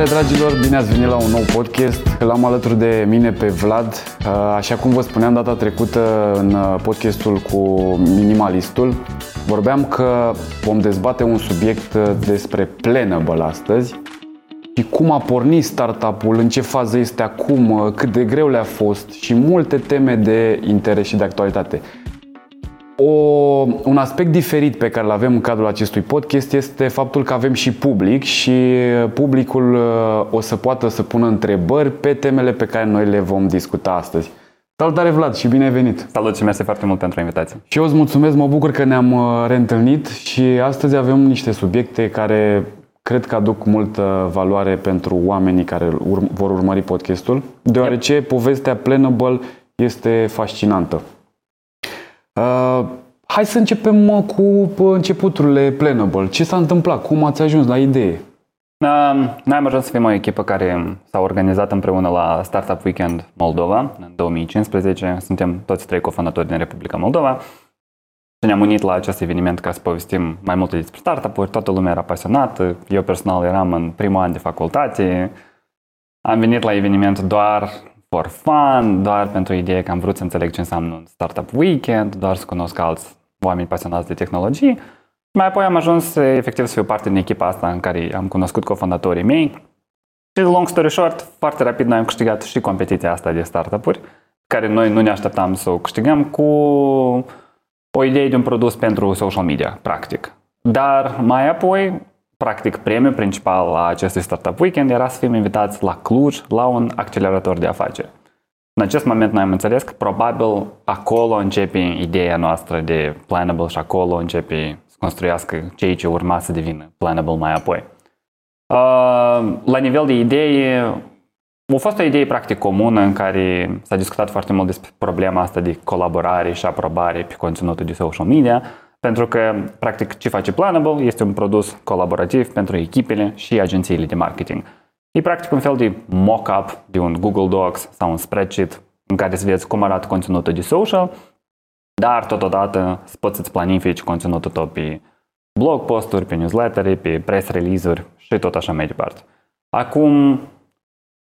Salutare dragilor, bine ați venit la un nou podcast. L-am alături de mine pe Vlad. Uh, așa cum vă spuneam data trecută în uh, podcastul cu Minimalistul, vorbeam că vom dezbate un subiect uh, despre Planable astăzi și cum a pornit startup-ul, în ce fază este acum, cât de greu le-a fost și multe teme de interes și de actualitate. O, un aspect diferit pe care îl avem în cadrul acestui podcast este faptul că avem și public și publicul uh, o să poată să pună întrebări pe temele pe care noi le vom discuta astăzi. Salutare Vlad și bine ai venit! Salut și mersi foarte mult pentru invitație! Și eu îți mulțumesc, mă bucur că ne-am uh, reîntâlnit și astăzi avem niște subiecte care cred că aduc multă valoare pentru oamenii care vor urmări podcastul, deoarece povestea Planable este fascinantă. Uh, hai să începem cu începuturile Planable. Ce s-a întâmplat? Cum ați ajuns la idee? Uh, noi am ajuns să fim o echipă care s-a organizat împreună la Startup Weekend Moldova în 2015. Suntem toți trei cofondatori din Republica Moldova și ne-am unit la acest eveniment ca să povestim mai multe despre startup-uri. Toată lumea era pasionată. Eu personal eram în primul an de facultate. Am venit la eveniment doar for fun, doar pentru ideea că am vrut să înțeleg ce înseamnă un startup weekend, doar să cunosc alți oameni pasionați de tehnologie. Mai apoi am ajuns efectiv să fiu parte din echipa asta în care am cunoscut cofondatorii mei. Și long story short, foarte rapid noi am câștigat și competiția asta de startup-uri, care noi nu ne așteptam să o câștigăm cu o idee de un produs pentru social media, practic. Dar mai apoi practic, premiul principal la acestui Startup Weekend era să fim invitați la Cluj la un accelerator de afaceri. În acest moment noi am înțeles că probabil acolo începe ideea noastră de Planable și acolo începe să construiască cei ce urma să devină Planable mai apoi. Uh, la nivel de idee, a fost o idee practic comună în care s-a discutat foarte mult despre problema asta de colaborare și aprobare pe conținutul de social media, pentru că, practic, ce face Planable este un produs colaborativ pentru echipele și agențiile de marketing. E practic un fel de mock-up de un Google Docs sau un spreadsheet în care să vezi cum arată conținutul de social, dar totodată să poți să-ți planifici conținutul tău pe blog posturi, pe newsletter, pe press release-uri și tot așa mai departe. Acum,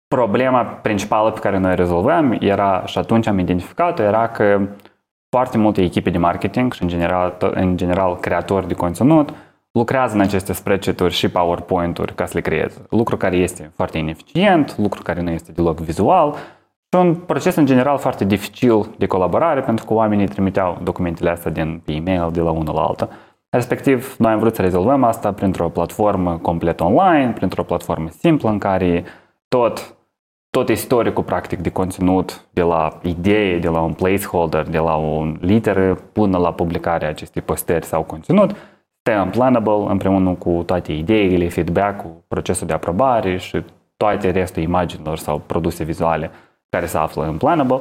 problema principală pe care noi rezolvăm era, și atunci am identificat-o, era că foarte multe echipe de marketing și în general, în general creatori de conținut lucrează în aceste spreadsheet-uri și PowerPoint-uri ca să le creeze. Lucru care este foarte ineficient, lucru care nu este deloc vizual și un proces în general foarte dificil de colaborare pentru că oamenii trimiteau documentele astea din pe e-mail de la unul la alta. Respectiv, noi am vrut să rezolvăm asta printr-o platformă complet online, printr-o platformă simplă în care tot tot istoricul practic de conținut, de la idee, de la un placeholder, de la o literă până la publicarea acestei postări sau conținut, stă în Planable împreună cu toate ideile, feedback-ul, procesul de aprobare și toate restul imaginilor sau produse vizuale care se află în Planable.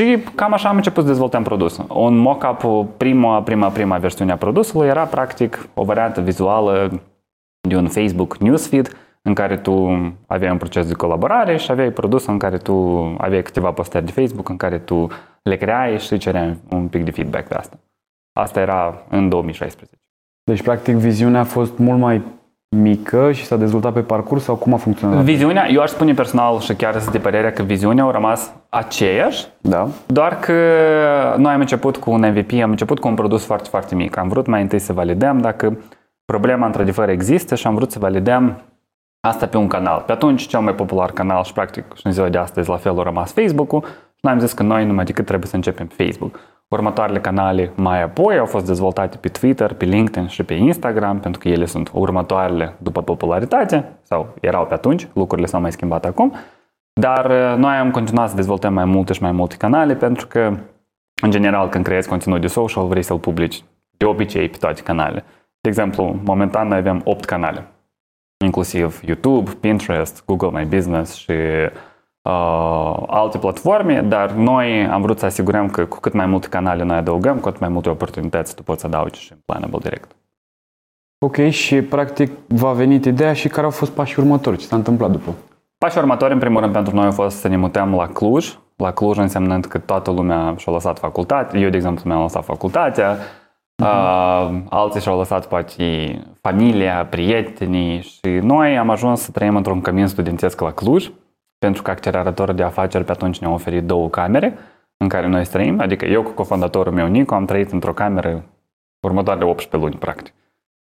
Și cam așa am început să dezvoltăm produsul. Un mock-up, prima, prima, prima versiune a produsului era practic o variantă vizuală de un Facebook newsfeed în care tu aveai un proces de colaborare și aveai produs în care tu aveai câteva postări de Facebook în care tu le creai și cereai un pic de feedback pe asta. Asta era în 2016. Deci, practic, viziunea a fost mult mai mică și s-a dezvoltat pe parcurs sau cum a funcționat? Viziunea, eu aș spune personal și chiar sunt de părerea că viziunea a rămas aceeași, da. doar că noi am început cu un MVP, am început cu un produs foarte, foarte mic. Am vrut mai întâi să validăm dacă problema într-adevăr există și am vrut să validăm Asta pe un canal. Pe atunci, cel mai popular canal și practic și în ziua de astăzi la fel a rămas Facebook-ul și noi am zis că noi numai decât trebuie să începem pe Facebook. Următoarele canale mai apoi au fost dezvoltate pe Twitter, pe LinkedIn și pe Instagram, pentru că ele sunt următoarele după popularitate, sau erau pe atunci, lucrurile s-au mai schimbat acum. Dar uh, noi am continuat să dezvoltăm mai multe și mai multe canale, pentru că, în general, când creezi conținut de social, vrei să-l publici de obicei pe toate canalele. De exemplu, momentan noi avem 8 canale inclusiv YouTube, Pinterest, Google My Business și uh, alte platforme, dar noi am vrut să asigurăm că cu cât mai multe canale noi adăugăm, cu atât mai multe oportunități tu poți adaugi și în Planable direct. Ok, și practic v-a venit ideea și care au fost pașii următori? Ce s-a întâmplat după? Pașii următori, în primul rând, pentru noi a fost să ne mutăm la Cluj. La Cluj însemnând că toată lumea și-a lăsat facultate. Eu, de exemplu, mi-am lăsat facultatea. Uh, alții și-au lăsat poate familia, prietenii și noi am ajuns să trăim într-un cămin studențesc la Cluj, pentru că acceleratorul de afaceri pe atunci ne-a oferit două camere în care noi trăim, adică eu cu cofondatorul meu Nico am trăit într-o cameră următoarele 18 luni, practic.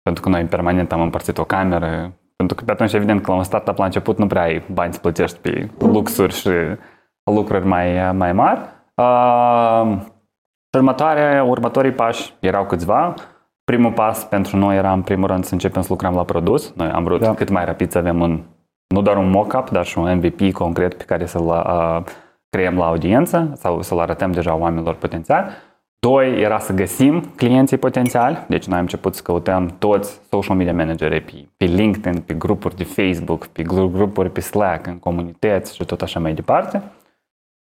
Pentru că noi permanent am împărțit o cameră, pentru că pe atunci, evident, că la un startup la început nu prea ai bani să plătești pe luxuri și lucruri mai, mai mari. Uh, următoare, următorii pași erau câțiva. Primul pas pentru noi era, în primul rând, să începem să lucrăm la produs. Noi am vrut da. cât mai rapid să avem un, nu doar un mock-up, dar și un MVP concret pe care să-l uh, creăm la audiență sau să-l arătăm deja oamenilor potențiali. Doi, era să găsim clienții potențiali, deci noi am început să căutăm toți social media manageri pe, pe LinkedIn, pe grupuri de Facebook, pe grupuri pe Slack, în comunități și tot așa mai departe.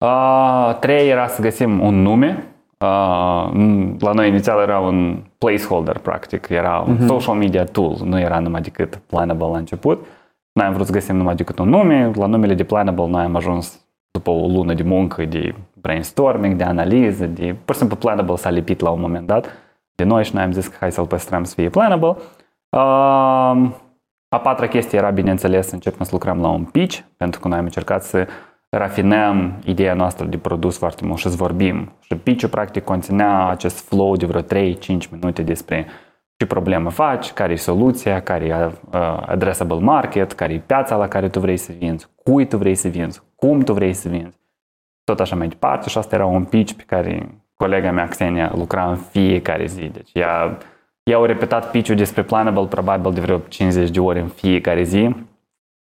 Uh, trei, era să găsim un nume. Uh, la noi inițial era un placeholder, practic, era un uh-huh. social media tool, nu era numai decât Planable la început. Noi am vrut să găsim numai decât un nume, la numele de Planable noi am ajuns după o lună de muncă, de brainstorming, de analiză, de pur și simplu Planable s-a lipit la un moment dat de noi și noi am zis că hai să-l păstrăm să fie Planable. Uh, a patra chestie era, bineînțeles, să începem să lucrăm la un pitch, pentru că noi am încercat să rafinăm ideea noastră de produs foarte mult și să vorbim. Și pitch practic conținea acest flow de vreo 3-5 minute despre ce problemă faci, care e soluția, care e uh, addressable market, care e piața la care tu vrei să vinzi, cui tu vrei să vinzi, cum tu vrei să vinzi, tot așa mai departe. Și asta era un pitch pe care colega mea, Xenia, lucra în fiecare zi. Deci ea, ea au repetat pitch-ul despre Planable probabil de vreo 50 de ori în fiecare zi.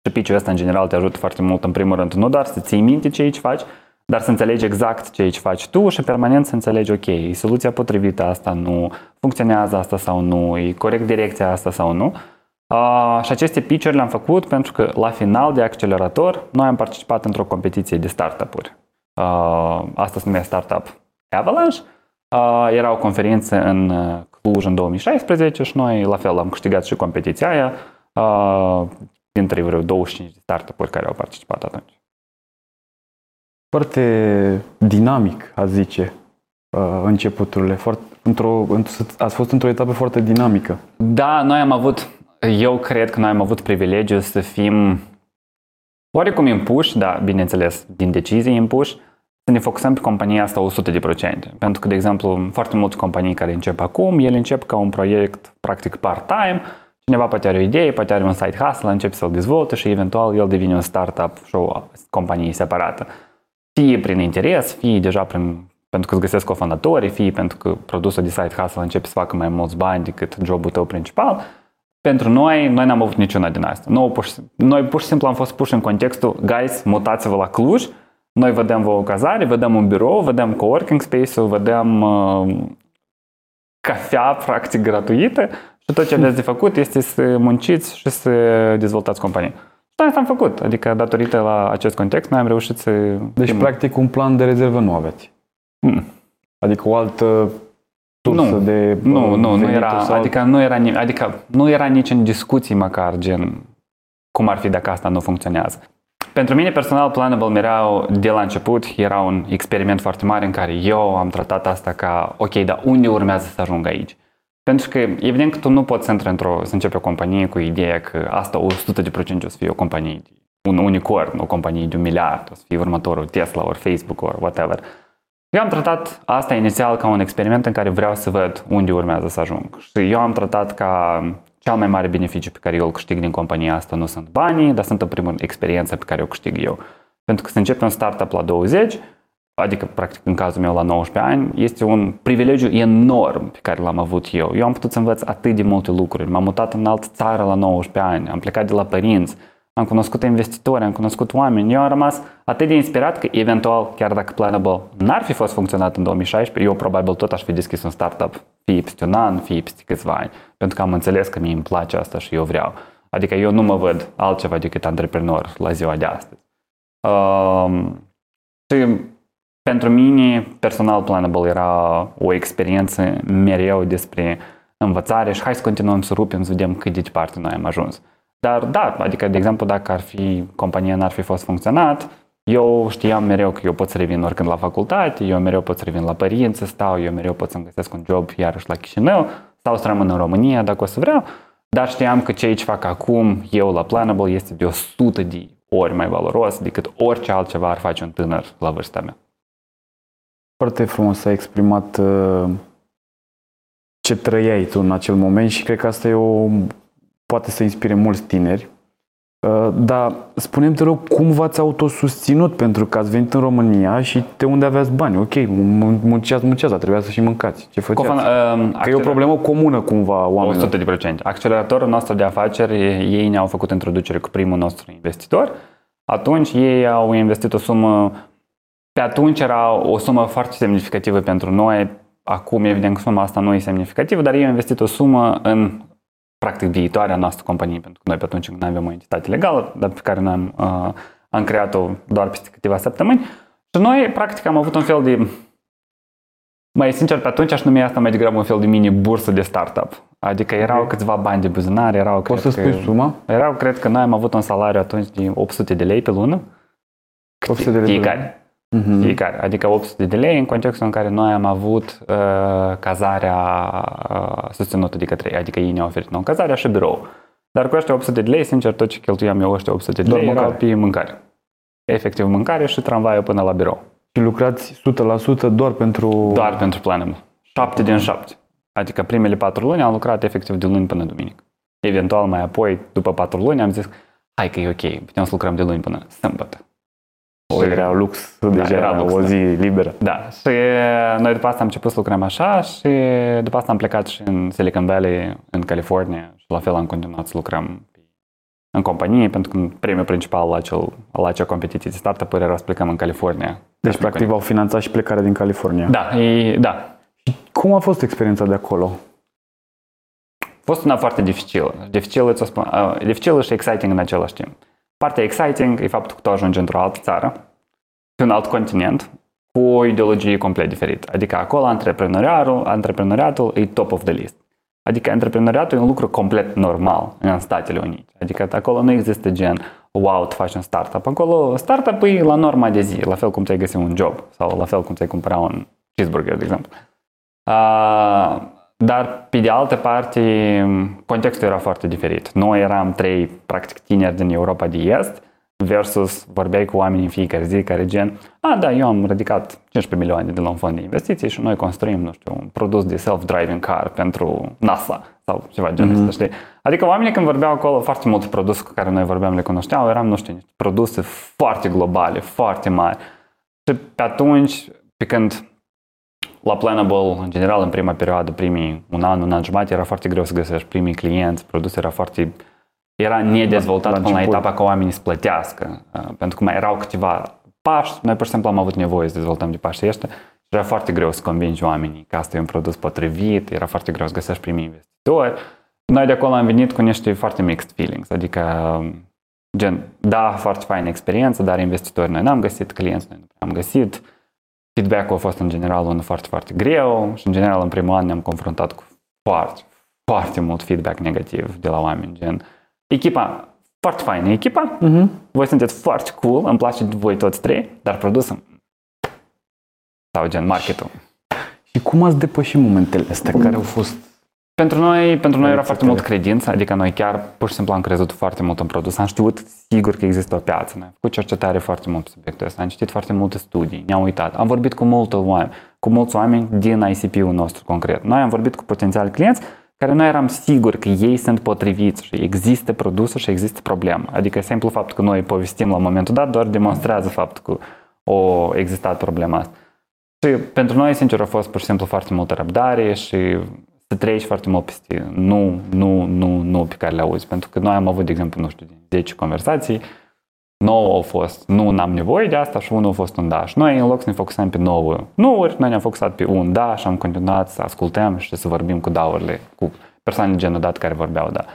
Și pitch-ul ăsta, în general, te ajută foarte mult, în primul rând, nu doar să ții minte ce aici faci, dar să înțelegi exact ce aici faci tu și permanent să înțelegi, ok, e soluția potrivită asta, nu funcționează asta sau nu, e corect direcția asta sau nu. Uh, și aceste pitch le-am făcut pentru că la final de accelerator noi am participat într-o competiție de startup-uri. Uh, asta se numea Startup Avalanche. Uh, era o conferință în Cluj în 2016 și noi la fel am câștigat și competiția aia uh, dintre vreo 25 de startup-uri care au participat atunci. Foarte dinamic, a zice, începuturile. Foarte, într-o, ați fost într-o etapă foarte dinamică. Da, noi am avut, eu cred că noi am avut privilegiu să fim oarecum impuși, da, bineînțeles, din decizii impuși, să ne focusăm pe compania asta 100%. Pentru că, de exemplu, foarte multe companii care încep acum, ele încep ca un proiect practic part-time, cineva poate are o idee, poate are un site hustle, începe să-l dezvolte și eventual el devine un startup și o companie separată. Fie prin interes, fie deja prin, pentru că îți găsesc cofondatorii, fie pentru că produsul de site hustle începe să facă mai mulți bani decât jobul tău principal. Pentru noi, noi n-am avut niciuna din asta. Noi pur, și, noi pur și simplu am fost puși în contextul, guys, mutați-vă la Cluj, noi vedem vă o cazare, vedem un birou, vedem coworking space-ul, vedem uh, cafea practic gratuită și tot ce aveți de făcut este să munciți și să dezvoltați companii. Și asta am făcut, adică datorită la acest context noi am reușit să... Deci fim... practic un plan de rezervă nu aveți. Mm. Adică o altă sursă nu, de Nu, nu, nu era, sau... adică nu era, adică nu era nici în discuții măcar gen cum ar fi dacă asta nu funcționează. Pentru mine personal, Planable mereu de la început era un experiment foarte mare în care eu am tratat asta ca, ok, dar unde urmează să ajung aici? Pentru că evident că tu nu poți să intri într-o, să începi o companie cu ideea că asta 100% o să fie o companie, un unicorn, o companie de un miliard, o să fie următorul Tesla, ori Facebook, ori whatever. Eu am tratat asta inițial ca un experiment în care vreau să văd unde urmează să ajung. Și eu am tratat ca cel mai mare beneficiu pe care eu îl câștig din compania asta nu sunt banii, dar sunt în primul rând experiența pe care o câștig eu. Pentru că să începi un startup la 20, adică practic în cazul meu la 19 ani, este un privilegiu enorm pe care l-am avut eu. Eu am putut să învăț atât de multe lucruri. M-am mutat în altă țară la 19 ani, am plecat de la părinți, am cunoscut investitori, am cunoscut oameni. Eu am rămas atât de inspirat că eventual, chiar dacă Planable n-ar fi fost funcționat în 2016, eu probabil tot aș fi deschis un startup, fie peste un an, fie peste câțiva ani, pentru că am înțeles că mie îmi place asta și eu vreau. Adică eu nu mă văd altceva decât antreprenor la ziua de astăzi. Um, și pentru mine, personal Planable era o experiență mereu despre învățare și hai să continuăm să rupem, să vedem cât de departe noi am ajuns. Dar da, adică, de exemplu, dacă ar fi compania n-ar fi fost funcționat, Eu știam mereu că eu pot să revin oricând la facultate, eu mereu pot să revin la părinți să stau, eu mereu pot să-mi găsesc un job iarăși la Chișinău sau să rămân în România dacă o să vreau, dar știam că ce ce fac acum eu la Planable este de 100 de ori mai valoros decât orice altceva ar face un tânăr la vârsta mea. Foarte frumos ai exprimat uh, ce trăiai tu în acel moment și cred că asta e o, poate să inspire mulți tineri Uh, dar spune-mi, te rog, cum v-ați autosusținut? Pentru că ați venit în România și de unde aveați bani? Ok, munceați, munceați, dar trebuia să și mâncați. Ce făceați? Cofan, uh, că e o problemă comună cumva oamenilor. 100%. Acceleratorul nostru de afaceri, ei ne-au făcut introducere cu primul nostru investitor. Atunci ei au investit o sumă, pe atunci era o sumă foarte semnificativă pentru noi. Acum, evident, că suma asta nu e semnificativă, dar ei au investit o sumă în practic viitoarea noastră companie, pentru că noi pe atunci nu avem o entitate legală, dar pe care noi am, uh, am creat-o doar peste câteva săptămâni. Și noi, practic, am avut un fel de mai sincer, pe atunci aș numi asta mai degrabă un fel de mini-bursă de startup. Adică erau okay. câțiva bani de buzunar, erau... Poți să spui că, suma? Erau, cred că noi am avut un salariu atunci de 800 de lei pe lună. 800 de lei fiecare uh-huh. fiecare, adică 800 de lei în contextul în care noi am avut uh, cazarea uh, susținută de către ei, adică ei ne-au oferit nouă cazarea și birou. Dar cu ăștia 800 de lei, sincer, tot ce cheltuiam eu ăștia 800 de lei Doar erau pe mâncare. Efectiv mâncare și tramvaiul până la birou. Și lucrați 100% doar pentru... Doar pentru planul. 7 din 7. Adică primele 4 luni am lucrat efectiv de luni până duminică. Eventual mai apoi, după 4 luni, am zis, hai că e ok, putem să lucrăm de luni până sâmbătă. O, era lux, da, deja era lux, o zi da. liberă. Da, și noi după asta am început să lucrăm așa și după asta am plecat și în Silicon Valley, în California și la fel am continuat să lucrăm în companie, pentru că premiul principal la, acel, la acea competiție de startup-uri era să plecăm în California. Deci, practic, v-au finanțat și plecarea din California. Da, e, da. Cum a fost experiența de acolo? A fost una foarte dificilă. Dificilă, spun, uh, dificilă și exciting în același timp. Partea exciting e faptul că tu ajungi într-o altă țară, pe un alt continent, cu o ideologie complet diferită. Adică acolo antreprenoriatul, antreprenoriatul e top of the list. Adică antreprenoriatul e un lucru complet normal în Statele Unite. Adică acolo nu există gen, wow, tu faci un startup. Acolo startup e la norma de zi, la fel cum ți-ai găsi un job sau la fel cum ți-ai cumpăra un cheeseburger, de exemplu. Uh, dar, pe de altă parte, contextul era foarte diferit. Noi eram trei, practic, tineri din Europa de Est versus vorbeai cu oamenii în fiecare zi care gen, a, da, eu am ridicat 15 milioane de la un fond de investiții și noi construim, nu știu, un produs de self-driving car pentru NASA sau ceva genul mm-hmm. ăsta, știi? Adică oamenii când vorbeau acolo foarte multe produse cu care noi vorbeam le cunoșteau, eram, nu știu, niște produse foarte globale, foarte mari. Și pe atunci, pe când la Planable, în general, în prima perioadă, primii un an, un an jumătate, era foarte greu să găsești primii clienți, produsul era foarte... Era nedezvoltat la, până la etapa ca oamenii să plătească, uh, pentru că mai erau câteva pași, noi pur și simplu am avut nevoie să dezvoltăm de pașii ăștia. Și era foarte greu să convingi oamenii că asta e un produs potrivit, era foarte greu să găsești primii investitori. Noi de acolo am venit cu niște foarte mixed feelings, adică gen, da, foarte faină experiență, dar investitori noi n-am găsit, clienți noi nu am găsit, Feedback-ul a fost în general unul foarte, foarte greu și în general în primul an ne-am confruntat cu foarte, foarte mult feedback negativ de la oameni, gen echipa foarte faină echipa, uh-huh. voi sunteți foarte cool, îmi place de voi toți trei, dar produsul sau gen marketul. Și cum ați depășit momentele astea care au fost pentru noi, pentru noi era foarte mult credință, adică noi chiar pur și simplu am crezut foarte mult în produs. Am știut sigur că există o piață. Noi am făcut cercetare foarte mult pe subiectul ăsta, am citit foarte multe studii, ne-am uitat. Am vorbit cu multe oameni, cu mulți oameni din ICP-ul nostru concret. Noi am vorbit cu potențiali clienți care noi eram siguri că ei sunt potriviți și există produsul și există problemă. Adică simplu faptul că noi povestim la momentul dat doar demonstrează faptul că o existat problema asta. Și pentru noi, sincer, a fost pur și simplu foarte multă răbdare și să treci foarte mult peste nu, nu, nu, nu pe care le auzi. Pentru că noi am avut, de exemplu, nu știu, din 10 conversații, 9 au fost nu n-am nevoie de asta și unul a fost un da. Și noi, în loc să ne focusăm pe 9 nu-uri, noi ne-am focusat pe un da și am continuat să ascultăm și să vorbim cu daurile, cu persoane genul dat care vorbeau da.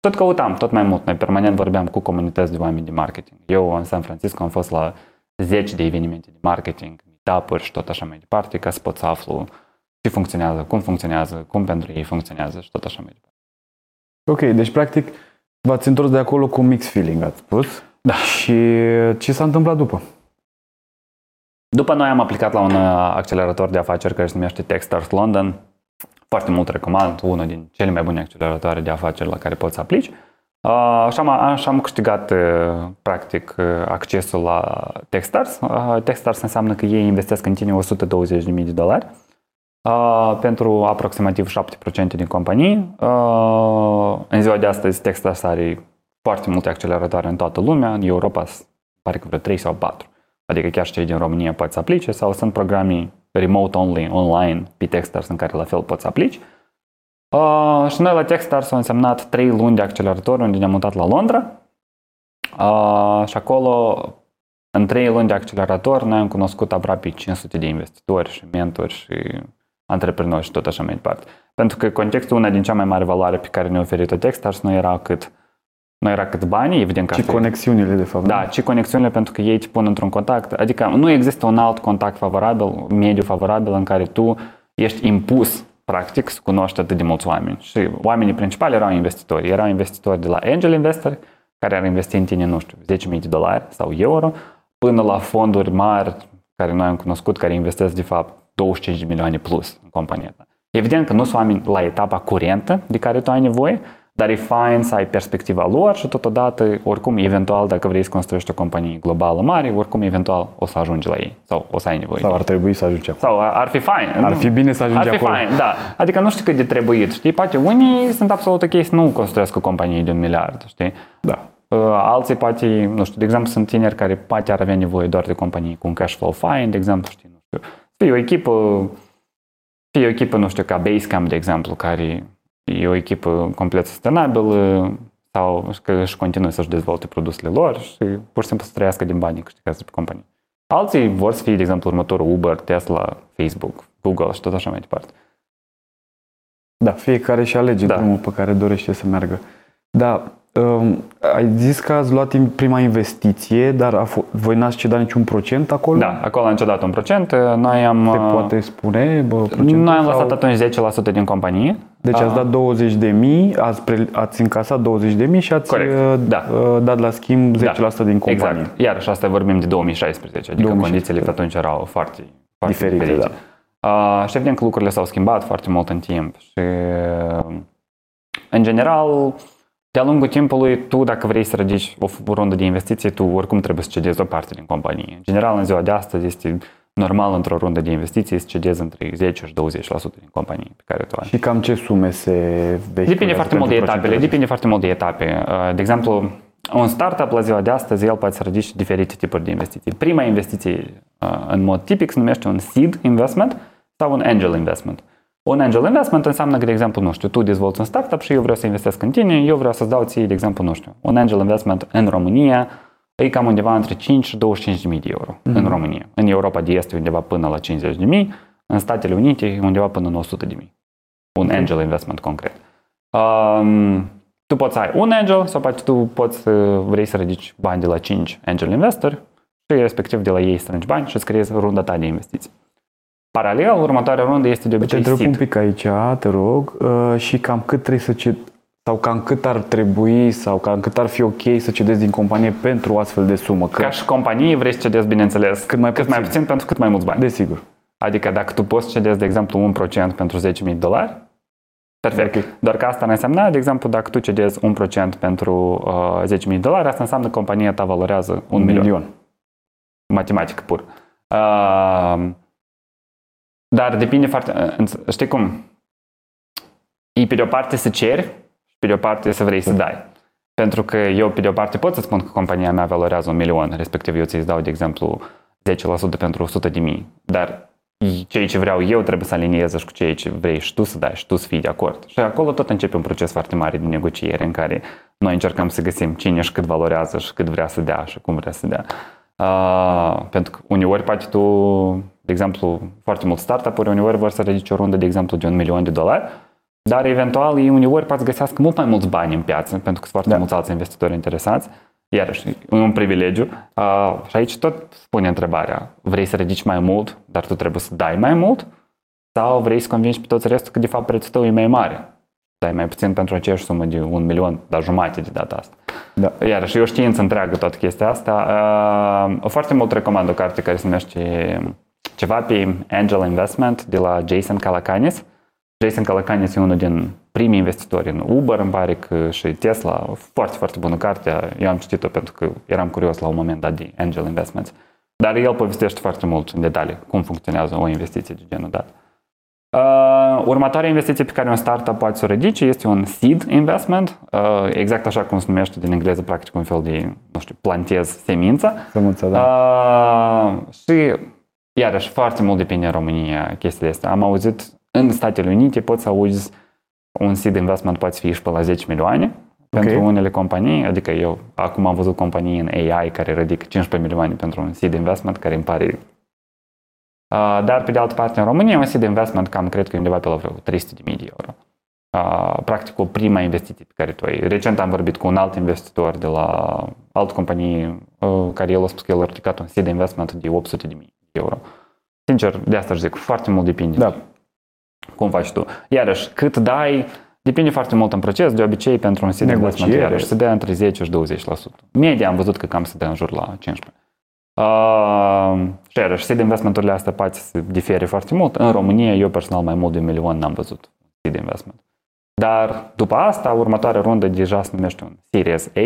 Tot căutam, tot mai mult. Noi permanent vorbeam cu comunități de oameni de marketing. Eu în San Francisco am fost la 10 de evenimente de marketing, meetup și tot așa mai departe, ca să pot să aflu ce funcționează, cum funcționează, cum pentru ei funcționează și tot așa mai departe. Ok, deci practic v-ați întors de acolo cu mix feeling, ați spus. Da. Și ce s-a întâmplat după? După noi am aplicat la un uh, accelerator de afaceri care se numește Techstars London. Foarte mult recomand, unul din cele mai bune acceleratoare de afaceri la care poți să aplici. Uh, așa, am, așa am câștigat uh, practic accesul la Techstars. Techstars înseamnă că ei investesc în tine 120.000 de dolari pentru aproximativ 7% din companii. În ziua de astăzi Techstars are foarte multe acceleratoare în toată lumea, în Europa pare că vreo 3 sau 4 adică chiar și cei din România pot să aplice, sau sunt programe remote only, online, pe Techstars, în care la fel poți să aplici. Uh, și noi la Techstars au însemnat 3 luni de accelerator unde ne-am mutat la Londra. Uh, și acolo, în 3 luni de accelerator, noi am cunoscut aproape 500 de investitori și mentori și antreprenori și tot așa mai departe. Pentru că contextul, una din cea mai mare valoare pe care ne-a oferit-o Techstars, nu era cât nu era cât bani, evident că Și conexiunile, de fapt. Da, și conexiunile pentru că ei te pun într-un contact. Adică nu există un alt contact favorabil, mediu favorabil în care tu ești impus practic să cunoști atât de mulți oameni. Și oamenii principali erau investitori. Erau investitori de la angel investor, care ar investi în tine, nu știu, 10.000 de dolari sau euro, până la fonduri mari care noi am cunoscut, care investesc de fapt 25 de milioane plus în compania ta. Evident că nu sunt oameni la etapa curentă de care tu ai nevoie, dar e fain să ai perspectiva lor și totodată, oricum, eventual, dacă vrei să construiești o companie globală mare, oricum, eventual, o să ajungi la ei sau o să ai nevoie. Sau ar trebui să ajungi acolo. Sau ar fi fain. Ar fi bine să ajungi ar fi acolo. fain, da. Adică nu știu cât de trebuit, știi? Poate unii sunt absolut ok să nu construiesc o companie de un miliard, știi? Da. Uh, alții poate, nu știu, de exemplu, sunt tineri care poate ar avea nevoie doar de companii cu un cash flow fine, de exemplu, știi, nu știu, fie o echipă, fie o echipă, nu știu, ca Basecamp, de exemplu, care e o echipă complet sustenabilă sau că își continuă să-și dezvolte produsele lor și pur și simplu să trăiască din banii câștigați pe companie. Alții vor să fie, de exemplu, următorul Uber, Tesla, Facebook, Google și tot așa mai departe. Da, fiecare și alege da. drumul pe care dorește să meargă. Da, Um, ai zis că ați luat prima investiție, dar a f- voi n-ați cedat niciun procent acolo? Da, acolo am cedat un procent. Noi am... Se poate spune bă, Noi am lăsat sau... atunci 10% din companie. Deci ați dat 20 de mii, ați, pre, ați încasat 20 de mii și ați Corect. Da. dat la schimb 10% da. din companie. Exact. Iar și asta vorbim de 2016, adică 2016. condițiile pe atunci erau foarte, foarte diferite. diferite. Da. Uh, și evident că lucrurile s-au schimbat foarte mult în timp și în general de-a lungul timpului, tu dacă vrei să ridici o rundă de investiții, tu oricum trebuie să cedezi o parte din companie. În general, în ziua de astăzi este normal într-o rundă de investiții să cedezi între 10 și 20% din companie pe care tu ai. Și cam ce sume se Depinde foarte mult de etapele, depinde foarte mult de etape. Uh, de exemplu, un startup la ziua de astăzi, el poate să ridice diferite tipuri de investiții. Prima investiție, uh, în mod tipic, se numește un seed investment sau un angel investment. Un angel investment înseamnă că, de exemplu, nu știu, tu dezvolți un startup și eu vreau să investesc în tine, eu vreau să-ți dau ție, de exemplu, nu știu, un angel investment în România e cam undeva între 5 și 25 de mii de euro mm-hmm. în România. În Europa de Est e undeva până la 50 de mii, în Statele Unite e undeva până la 100 de mii. Un okay. angel investment concret. Um, tu poți să ai un angel sau poate tu poți vrei să ridici bani de la 5 angel investori și respectiv de la ei strângi bani și îți creezi runda ta de investiții. Paralel, următoarea rundă este de obicei Te întreb un pic aici, te rog, uh, și cam cât trebuie să ce sau cam cât ar trebui sau cam cât ar fi ok să cedezi din companie pentru o astfel de sumă? Că... Ca și companie vrei să cedezi, bineînțeles, cât mai, cât puțin. mai puțin pentru cât mai mulți bani. Desigur. Adică dacă tu poți cedezi, de exemplu, 1% pentru 10.000 dolari, perfect. Okay. Doar că asta ne înseamnă, de exemplu, dacă tu cedezi 1% pentru uh, 10.000 dolari, asta înseamnă că compania ta valorează un, un milion. milion. Matematic pur. Uh, dar depinde foarte... Știi cum? E pe de o parte să ceri și pe de o parte să vrei să dai. Pentru că eu pe de o parte pot să spun că compania mea valorează un milion, respectiv eu ți-ți dau, de exemplu, 10% pentru 100 de mii. Dar ceea ce vreau eu trebuie să alinieze și cu ceea ce vrei și tu să dai și tu să fii de acord. Și acolo tot începe un proces foarte mare de negociere în care noi încercăm să găsim cine și cât valorează și cât vrea să dea și cum vrea să dea. Uh, pentru că uneori poate tu de exemplu, foarte mulți startup-uri uneori vor să ridice o rundă, de exemplu, de un milion de dolari, dar eventual ei uneori poate găsească mult mai mulți bani în piață, pentru că sunt foarte da. mulți alți investitori interesați. Iarăși, e un privilegiu. Uh, și aici tot spune întrebarea, vrei să ridici mai mult, dar tu trebuie să dai mai mult? Sau vrei să convingi pe toți restul că de fapt prețul tău e mai mare? Dai mai puțin pentru aceeași sumă de un milion, dar jumate de data asta. Da. Iarăși, e o știință întreagă toată chestia asta. Uh, foarte mult recomand o carte care se numește ceva pe Angel Investment de la Jason Calacanis. Jason Calacanis e unul din primii investitori în Uber, îmi pare că și Tesla. Foarte, foarte bună carte. Eu am citit-o pentru că eram curios la un moment dat de Angel Investments. Dar el povestește foarte mult în detalii cum funcționează o investiție de genul dat. Uh, următoarea investiție pe care un startup poate să o ridice este un seed investment, uh, exact așa cum se numește din engleză, practic un fel de, nu știu, plantez semință. Semință, da. Uh, și iarăși foarte mult depinde în România chestiile astea. Am auzit în Statele Unite poți să auzi un seed investment poate fi și pe la 10 milioane okay. pentru unele companii, adică eu acum am văzut companii în AI care ridică 15 milioane pentru un seed investment care îmi pare Uh, dar, pe de altă parte, în România, un seed investment cam cred că e undeva pe la vreo 300 de mii de euro. Uh, practic, o prima investiție pe care tu ai. Recent am vorbit cu un alt investitor de la altă companie uh, care el a spus că el a ridicat un seed investment de 800 de mii de euro. Sincer, de asta își zic, foarte mult depinde. Da. Cum faci tu. Iarăși, cât dai, depinde foarte mult în proces. De obicei, pentru un seed investment, iarăși, se dă între 10 și 20%. Media am văzut că cam se dă în jur la 15%. Uh, și iarăși, seed investment-urile astea poate să difere foarte mult. În România, eu personal mai mult de un milion n-am văzut seed investment. Dar după asta, următoarea rundă deja se numește un Series A.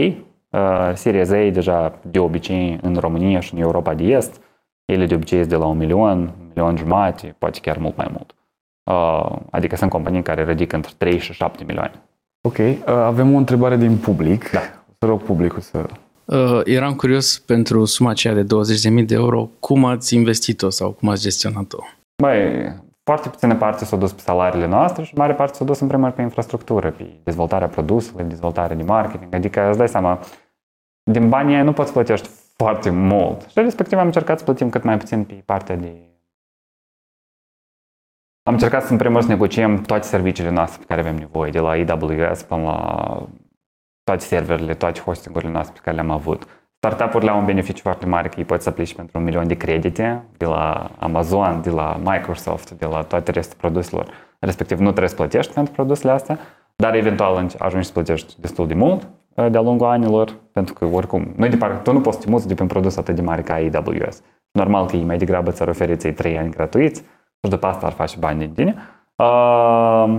Uh, Series A deja de obicei în România și în Europa de Est, ele de obicei sunt de la un milion, un milion jumate, poate chiar mult mai mult. Uh, adică sunt companii care ridică între 3 și 7 milioane. Ok, uh, avem o întrebare din public. Da. Să rog publicul să Uh, eram curios pentru suma aceea de 20.000 de euro, cum ați investit-o sau cum ați gestionat-o? Băi, foarte puține parte s-au dus pe salariile noastre și mare parte s-au dus în primul pe infrastructură, pe dezvoltarea produsului, dezvoltarea de marketing. Adică îți dai seama, din banii aia nu poți plătești foarte mult. Și respectiv am încercat să plătim cât mai puțin pe partea de am încercat să în primul rând să negociem toate serviciile noastre pe care avem nevoie, de la AWS până la toate serverele, toate hostingurile noastre pe care le-am avut. Startup-urile au un beneficiu foarte mare că ei pot să aplici pentru un milion de credite de la Amazon, de la Microsoft, de la toate restul produselor. Respectiv, nu trebuie să plătești pentru produsele astea, dar eventual ajungi să plătești destul de mult uh, de-a lungul anilor, pentru că oricum, nu de tu nu poți să te muți de pe un produs atât de mare ca AWS. Normal că ei mai degrabă ți-ar oferi ți 3 ani gratuiți și după asta ar face bani din tine.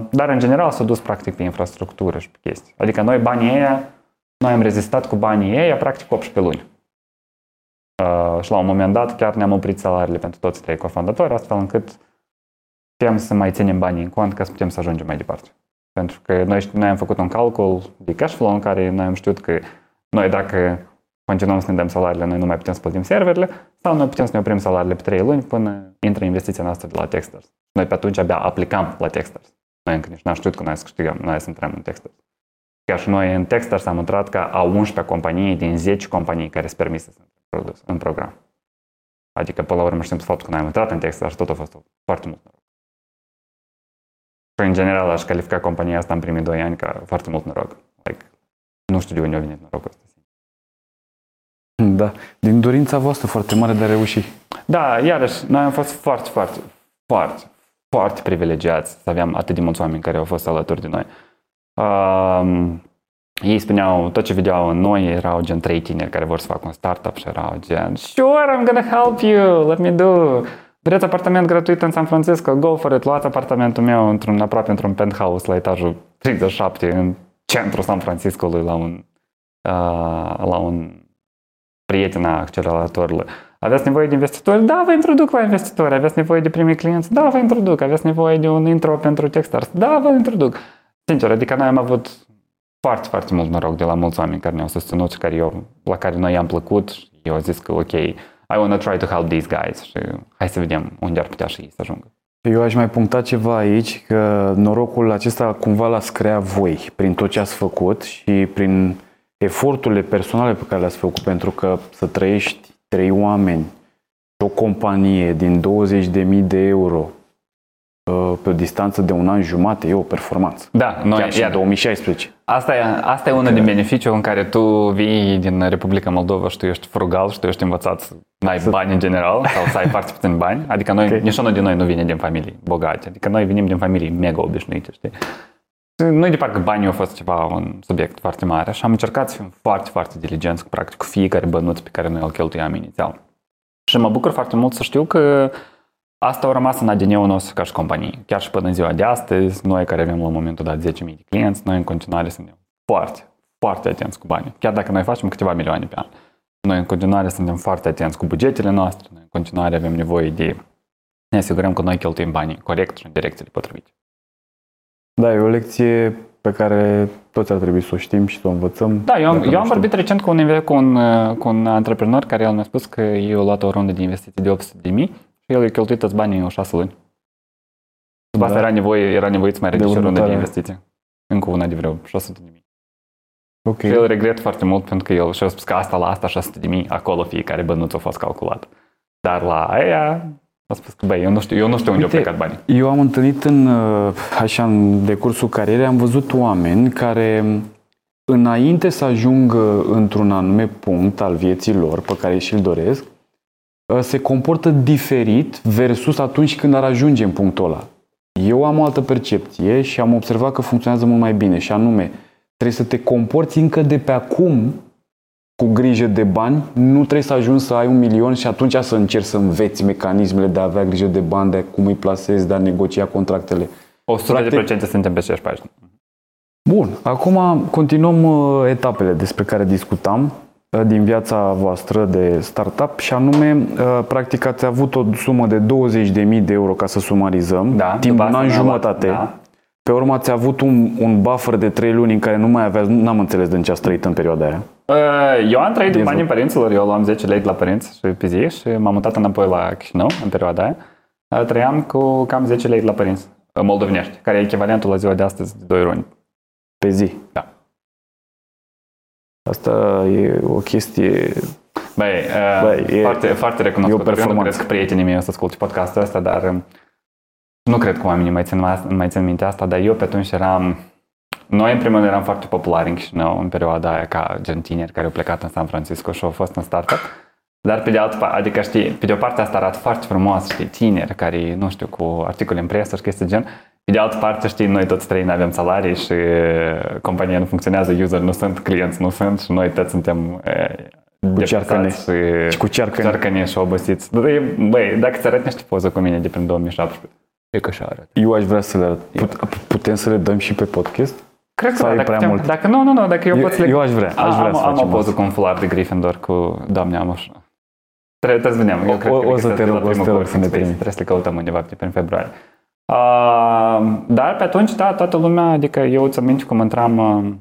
Dar, în general, s-a dus practic pe infrastructură și pe chestii. Adică noi banii ăia, noi am rezistat cu banii ăia practic 18 luni. Și la un moment dat chiar ne-am oprit salariile pentru toți trei cofondatori, astfel încât putem să mai ținem banii în cont ca să putem să ajungem mai departe. Pentru că noi, noi am făcut un calcul de cash flow în care noi am știut că noi dacă continuăm să ne dăm salariile, noi nu mai putem să plătim serverele sau noi putem să ne oprim salariile pe 3 luni până intră investiția noastră de la Techstars. Noi pe atunci abia aplicam la Techstars. Noi încă nici n-am știut că noi să câștigăm, noi să intrăm în Techstars. Chiar și noi în Techstars am intrat ca a 11 companii din 10 companii care sunt permise să intre în program. Adică, până la urmă, știm faptul că noi am intrat în Techstars și tot a fost foarte mult noroc. Și, în general, aș califica compania asta în primii 2 ani ca foarte mult noroc. Like, nu știu de unde a venit norocul ăsta. Da, din dorința voastră foarte mare de a reuși. Da, iarăși, noi am fost foarte, foarte, foarte, foarte privilegiați să avem atât de mulți oameni care au fost alături de noi. Um, ei spuneau, tot ce vedeau în noi erau gen trei tineri care vor să facă un startup și erau gen Sure, I'm gonna help you, let me do. Vreți apartament gratuit în San Francisco? Go for it, luați apartamentul meu într-un, aproape într-un penthouse la etajul 37 în centrul San Francisco la un, uh, la un prieten a acceleratorului. Aveți nevoie de investitori? Da, vă introduc la investitori. Aveți nevoie de primii clienți? Da, vă introduc. Aveți nevoie de un intro pentru Techstars? Da, vă introduc. Sincer, adică noi am avut foarte, foarte mult noroc de la mulți oameni care ne-au susținut și care eu, la care noi am plăcut și eu am zis că ok, I want to try to help these guys și hai să vedem unde ar putea și ei să ajungă. Eu aș mai puncta ceva aici, că norocul acesta cumva l-ați creat voi prin tot ce ați făcut și prin eforturile personale pe care le-ați făcut, pentru că să trăiești trei oameni și o companie din 20.000 de euro uh, pe o distanță de un an jumate e o performanță. Da, noi, Chiar și iar, 2016. Asta e, asta e unul din beneficiul în care tu vii din Republica Moldova și tu ești frugal și tu ești învățat să n-ai să... bani în general sau să ai foarte puțin bani. Adică noi, okay. niciunul din noi nu vine din familii bogate. Adică noi venim din familii mega obișnuite, știi? Nu de parcă banii au fost ceva un subiect foarte mare și am încercat să fim foarte, foarte diligenți cu, practic, cu fiecare bănuț pe care noi îl cheltuiam inițial. Și mă bucur foarte mult să știu că asta a rămas în ADN-ul nostru ca și companie. Chiar și până în ziua de astăzi, noi care avem la momentul dat 10.000 de clienți, noi în continuare suntem foarte, foarte atenți cu banii. Chiar dacă noi facem câteva milioane pe an. Noi în continuare suntem foarte atenți cu bugetele noastre, noi în continuare avem nevoie de ne asigurăm că noi cheltuim banii corect și în direcțiile potrivite. Da, e o lecție pe care toți ar trebui să o știm și să o învățăm. Da, eu am, Dacă eu nu am știm. vorbit recent cu un, cu, un, cu un antreprenor care el mi-a spus că ei au luat o rundă de investiții de 800 de mii și el a cheltuit toți banii în 6 luni. După asta Da. era nevoie, era nevoie să mai De ridice o rundă de următoarea. investiții. Încă una de vreo 600 de mii. Ok. Și el regret foarte mult pentru că el și-a spus că asta la asta 600 de mii, acolo fiecare bănuț a fost calculat. Dar la aia a spus că, băi, eu nu știu, eu nu știu unde au Uite, plecat banii. Eu am întâlnit în, uh, așa, în decursul carierei, am văzut oameni care înainte să ajungă într-un anume punct al vieții lor pe care și-l doresc, uh, se comportă diferit versus atunci când ar ajunge în punctul ăla. Eu am o altă percepție și am observat că funcționează mult mai bine și anume, trebuie să te comporți încă de pe acum cu grijă de bani, nu trebuie să ajungi să ai un milion și atunci să încerci să înveți mecanismele de a avea grijă de bani, de cum îi plasezi, de a negocia contractele. 100 de Practic- procente suntem pe aceeași pagină. Bun, acum continuăm uh, etapele despre care discutam uh, din viața voastră de startup și anume, uh, practic ați avut o sumă de 20.000 de euro ca să sumarizăm, Da, timp după un asta an ne-a luat- jumătate. da. Pe urmă ați avut un, un buffer de 3 luni în care nu mai aveați, n-am înțeles din ce ați trăit în perioada aia. Uh, Eu am trăit din Din banii părinților, eu luam 10 lei de la părinți și pe zi și m-am mutat înapoi la Chișinău în perioada aia. Uh, Trăiam cu cam 10 lei de la părinți uh, moldovenești, care e echivalentul la ziua de astăzi de 2 luni. Pe zi. Da. Asta e o chestie... Băi, uh, Băi, e- foarte, foarte recunoscut. e o Eu nu performanță. cred că prietenii mei o să asculte podcastul ăsta, dar um, nu cred că oamenii mai țin, mai țin minte asta, dar eu pe atunci eram... Noi, în primul rând, eram foarte populari în Chișinău, în perioada aia, ca gen tineri care au plecat în San Francisco și au fost în startup. Dar pe de altă parte, adică știi, pe de o parte asta arată foarte frumos, știi, tineri care, nu știu, cu articole în presă și chestii de gen. Pe de altă parte, știi, noi toți trei nu avem salarii și uh, compania nu funcționează, user nu sunt, clienți nu sunt și noi toți suntem uh, cearcăne. depresați și, Și cu cearcăne. cearcăne și obosiți. Băi, Băi, dacă ți arăt niște poze cu mine de prin 2017, e că așa arăt. Eu aș vrea să le arăt. Put- Putem să le dăm și pe podcast? Cred că Sau da, e dacă, prea putem- mult? dacă nu, nu, nu, dacă eu, Eu- pot să le... eu aș vrea, aș vrea am, să am facem o poză asta. cu un fular de Gryffindor cu doamne am așa. Trebuie, trebuie să vedem. Eu O- cred o- că o să te este la rog, o să primul te rog coworking să ne space. trimiți. Trebuie să le căutăm undeva pe prin februarie. Uh, dar pe atunci, da, toată lumea, adică eu îți aminte cum intram, uh,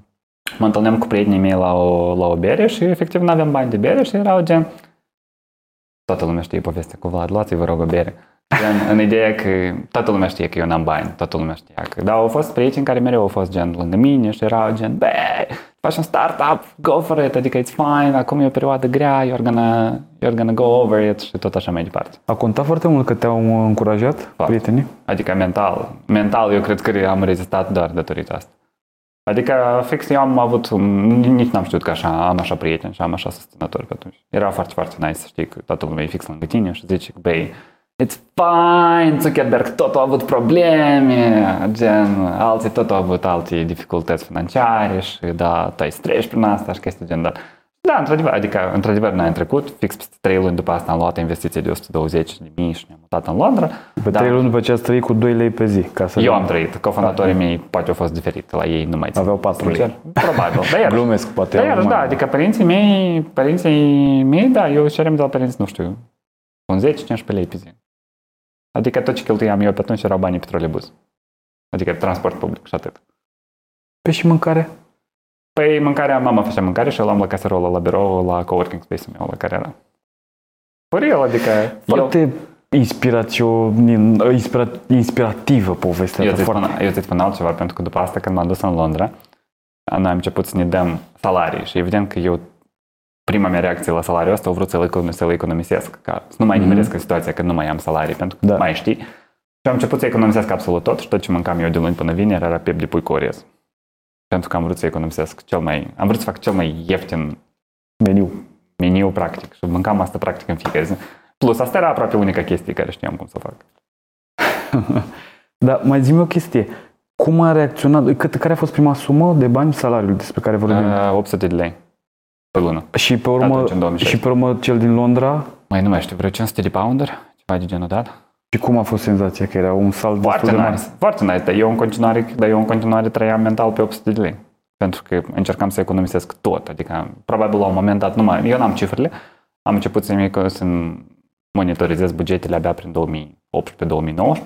mă întâlneam cu prietenii mei la o, la o bere și efectiv nu aveam bani de bere și erau gen, toată lumea știe povestea cu Vlad, luați-vă, vă rog, o bere. Gen, în ideea că toată lumea știe că eu n-am bani, toată lumea știa că... Dar au fost prieteni care mereu au fost gen lângă mine și erau gen, bă, faci un startup, go for it, adică it's fine, acum e o perioadă grea, you're gonna, you're gonna go over it și tot așa mai departe. A contat foarte mult că te-au încurajat prietenii? Adică mental. Mental eu cred că am rezistat doar datorită asta. Adică fix eu am avut, nici n-am știut că așa, am așa prieteni și am așa susținători pe atunci. Era foarte, foarte nice să știi că toată lumea e fix lângă tine și zice că, băi, it's fine, Zuckerberg tot a avut probleme, gen, alții tot au avut alte dificultăți financiare și da, tu ai să treci prin asta și chestii gen, dar da, într-adevăr, adică, într-adevăr, n-ai trecut, fix peste 3 luni după asta am luat investiție de 120 de mii și ne-am mutat în Londra. Pe Da. 3 luni după ce ați trăit cu 2 lei pe zi. Ca să Eu am trăit, cofondatorii mei poate au fost diferit, la ei nu mai țin. Aveau patru lei. Sincer, Probabil, dar iarăși. Glumesc, poate Dar au iarăși, mai- da, adică părinții mei, părinții mei, da, eu cerem de la părinți, nu știu, un 10-15 lei pe zi. Adică tot ce cheltuiam eu pe atunci erau banii pe trolebuz. Adică transport public și atât. Pe și mâncare? Păi mâncarea, mama făcea mâncare și eu luam la caserolă, la birou, la coworking space-ul meu, la care era. For real, adică Foarte inspirațio, inspira, inspirativă povestea eu, eu, ta. îți Foarte. spun, eu îți spun altceva, pentru că după asta, când m-am dus în Londra, noi am început să ne dăm salarii și evident că eu prima mea reacție la salariul ăsta, au vrut să-l, econom- să-l economisesc, ca să nu mai Mhm. nimeresc în situația când nu mai am salarii, pentru că Da. mai știi. Și am început să economisesc absolut tot și tot ce mâncam eu de luni până vineri era piept de pui cu orez. Pentru că am vrut să economisesc cel mai, am vrut să fac cel mai ieftin Meniu. meniu practic și mâncam asta practic în fiecare zi. Plus, asta era aproape unica chestie care știam cum să o fac. Dar mai zi o chestie. Cum a reacționat? Cât, care a fost prima sumă de bani, salariul despre care vorbim? Uh, 800 de lei pe lună. și pe urmă, atunci, în 2016. și pe urmă cel din Londra? Mai nu mai știu, vreo 500 de pounderi? Ceva de genul dat? Și cum a fost senzația? Că era un salt Foarte destul de mare. nice, foarte nice, dar eu în continuare, dar eu în continuare trăiam mental pe 800 de lei. Pentru că încercam să economisesc tot, adică probabil la un moment dat, numai, eu n-am cifrele, am început să mi să monitorizez bugetele abia prin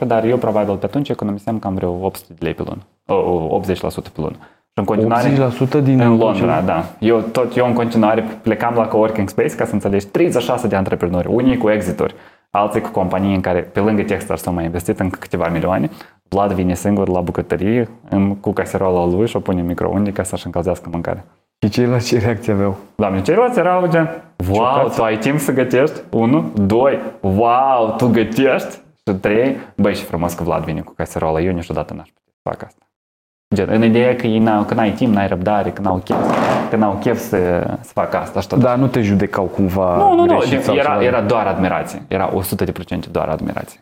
2018-2019, dar eu probabil pe atunci economiseam cam vreo 800 de lei pe lună, o, 80% pe lună. Și în continuare, 80% din în Londra, da. Eu tot, eu în continuare plecam la coworking space, ca să înțelegi, 36 de antreprenori, unii cu exituri, alții cu companii în care, pe lângă Techstars, s-au mai investit în câteva milioane. Vlad vine singur la bucătărie, în, cu caserola lui și o pune în microunde ca să-și încălzească mâncarea. Și ceilalți ce reacție aveau? Doamne, ceilalți erau gen, wow, Ciudați. tu ai timp să gătești? Unu, doi, wow, tu gătești? Și trei, băi, și frumos că Vlad vine cu caserola, eu niciodată n-aș putea să fac asta. Gen, în ideea că, ei n-au, că n-ai timp, n-ai răbdare, că n-au chef, că n-au chef să, să facă asta și tot. Dar nu te judecau cumva nu, nu, nu, greșit sau era, ceva? era doar admirație. Era 100% doar admirație.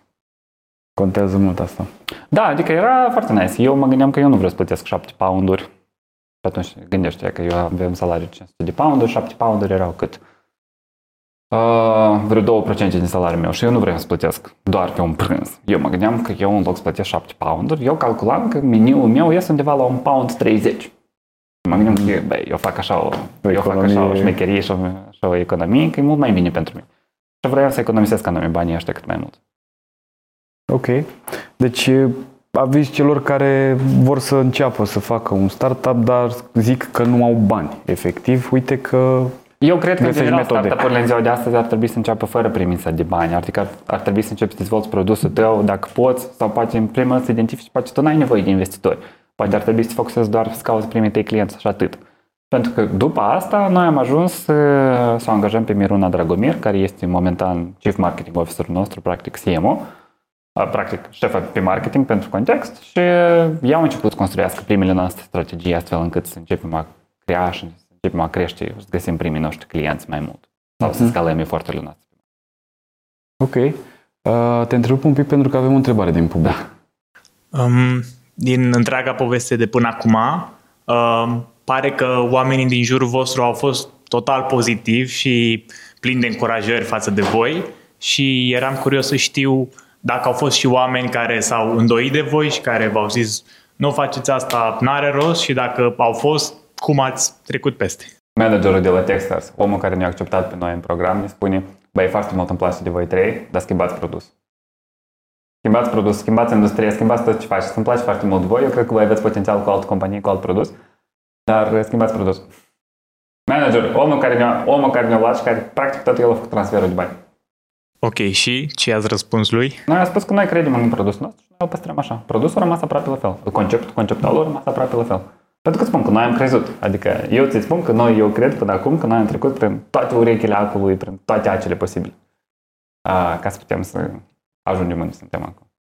Contează mult asta. Da, adică era foarte nice. Eu mă gândeam că eu nu vreau să plătesc 7 pounduri. Și atunci gândește că eu aveam salariu 500 de pounduri, 7 pounduri erau cât? Uh, vreo 2% din salariul meu și eu nu vreau să plătesc doar pe un prânz. Eu mă gândeam că eu în loc să plătesc 7 pounduri, eu calculam că meniul meu este undeva la un pound 30. Mă gândeam că băi, eu fac așa o, O eu fac așa o economie. șmecherie și o, și o economie, că e mult mai bine pentru mine. Și vreau să economisesc anume banii ăștia cât mai mult. Ok. Deci e, avizi celor care vor să înceapă să facă un startup, dar zic că nu au bani. Efectiv, uite că Eu cred că, în Găsești general, metode. startup-urile în ziua de astăzi ar trebui să înceapă fără premisa de bani. Adică ar, ar trebui să începi să dezvolți produsul tău dacă poți sau poate în primul să identifici, poate tu n-ai nevoie de investitori. Poate ar trebui să te focusezi doar să cauți primii tăi clienți și atât. Pentru că după asta noi am ajuns să, să o angajăm pe Miruna Dragomir, care este momentan Chief Marketing Officer nostru, practic CMO, a, practic șefa pe marketing pentru context și ea a început să construiască primele noastre strategii astfel încât să începem a crea și să începem a crește și să găsim primii noștri clienți mai mult sau să scalăm eforturile noastre. ok. Uh, te întreb un pic pentru că avem o întrebare din public. Da. Um, din întreaga poveste de până acum, um, pare că oamenii din jurul vostru au fost total pozitivi și plini de încurajări față de voi și eram curios să știu dacă au fost și oameni care s-au îndoit de voi și care v-au zis nu faceți asta, n-are rost și dacă au fost, cum ați trecut peste? Managerul de la Techstars, omul care ne-a acceptat pe noi în program, ne spune Băi, foarte mult îmi place de voi trei, dar schimbați produs. Schimbați produs, schimbați industria, schimbați tot ce faceți. Îmi place foarte mult de voi, eu cred că voi aveți potențial cu altă companie, cu alt produs, dar schimbați produs. Manager, omul care ne-a, omul care ne-a luat și care practic tot el a făcut transferul de bani. Ok, și ce ați răspuns lui? Noi am spus că noi credem în produsul nostru și noi îl păstrăm așa. Produsul a rămas aproape la fel. Conceptul conceptual a rămas aproape la fel. Pentru că spun că noi am crezut. Adică eu ți spun că noi, eu cred până acum că noi am trecut prin toate urechile acului, prin toate acele posibile. A, ca să putem să ajungem unde suntem acum.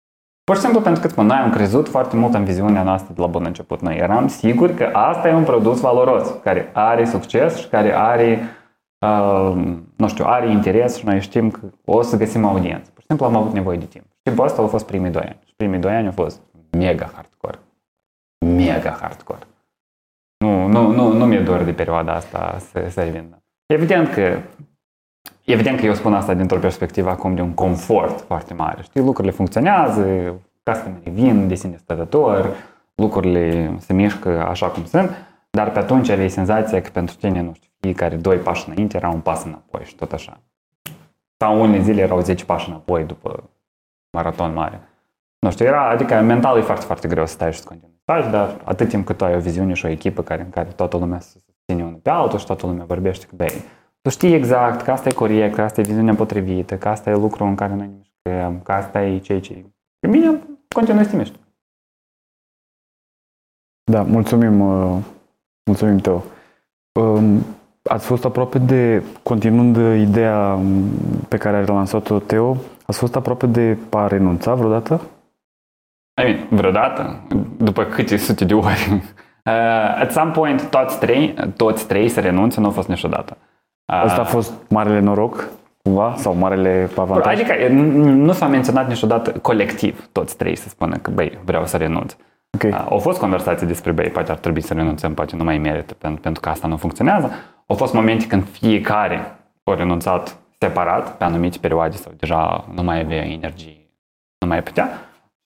Pur și simplu pentru că spun, noi am crezut foarte mult în viziunea noastră de la bun început. Noi eram siguri că asta e un produs valoros, care are succes și care are, uh, nu știu, are interes și noi știm că o să găsim audiență. Pur și simplu am avut nevoie de timp. Și timpul ăsta au fost primii doi ani. Și primii doi ani au fost mega hardcore. Mega hardcore. Nu, nu, nu, nu mi-e dor de perioada asta să, să revin. Evident că Evident că eu spun asta dintr-o perspectivă acum de un confort foarte mare. Știi, lucrurile funcționează, customerii vin de sine stătător, lucrurile se mișcă așa cum sunt, dar pe atunci aveai senzația că pentru tine, nu știu, fiecare doi pași înainte era un pas înapoi și tot așa. Sau unele zile erau 10 pași înapoi după maraton mare. Nu știu, era, adică mental e foarte, foarte greu să stai și să continui să faci, dar atât timp cât tu ai o viziune și o echipă care, în care toată lumea se susține unul pe altul și toată lumea vorbește că, băi, tu știi exact că asta e corect, că asta e viziunea potrivită, că asta e lucru în care noi ne mișcăm, că asta e ceea ce... Pe mine continui să te miști. Da, mulțumim, uh, mulțumim Teo. Um, Ați fost aproape de, continuând ideea um, pe care a lansat-o Teo, ați fost aproape de a renunța vreodată? I mean, vreodată, după câte sute de ori. Uh, at some point, toți trei, toți trei să renunțe, nu a fost niciodată. Uh, Asta a fost marele noroc, cumva, sau marele avantaj? Adică n- nu s-a menționat niciodată colectiv toți trei să spună că, băi, vreau să renunț. Ok. Au fost conversații despre, băi, poate ar trebui să renunțăm, poate nu mai merită, pentru, pentru că asta nu funcționează. Au fost momente când fiecare a renunțat separat pe anumite perioade sau deja nu mai avea energie, nu mai putea.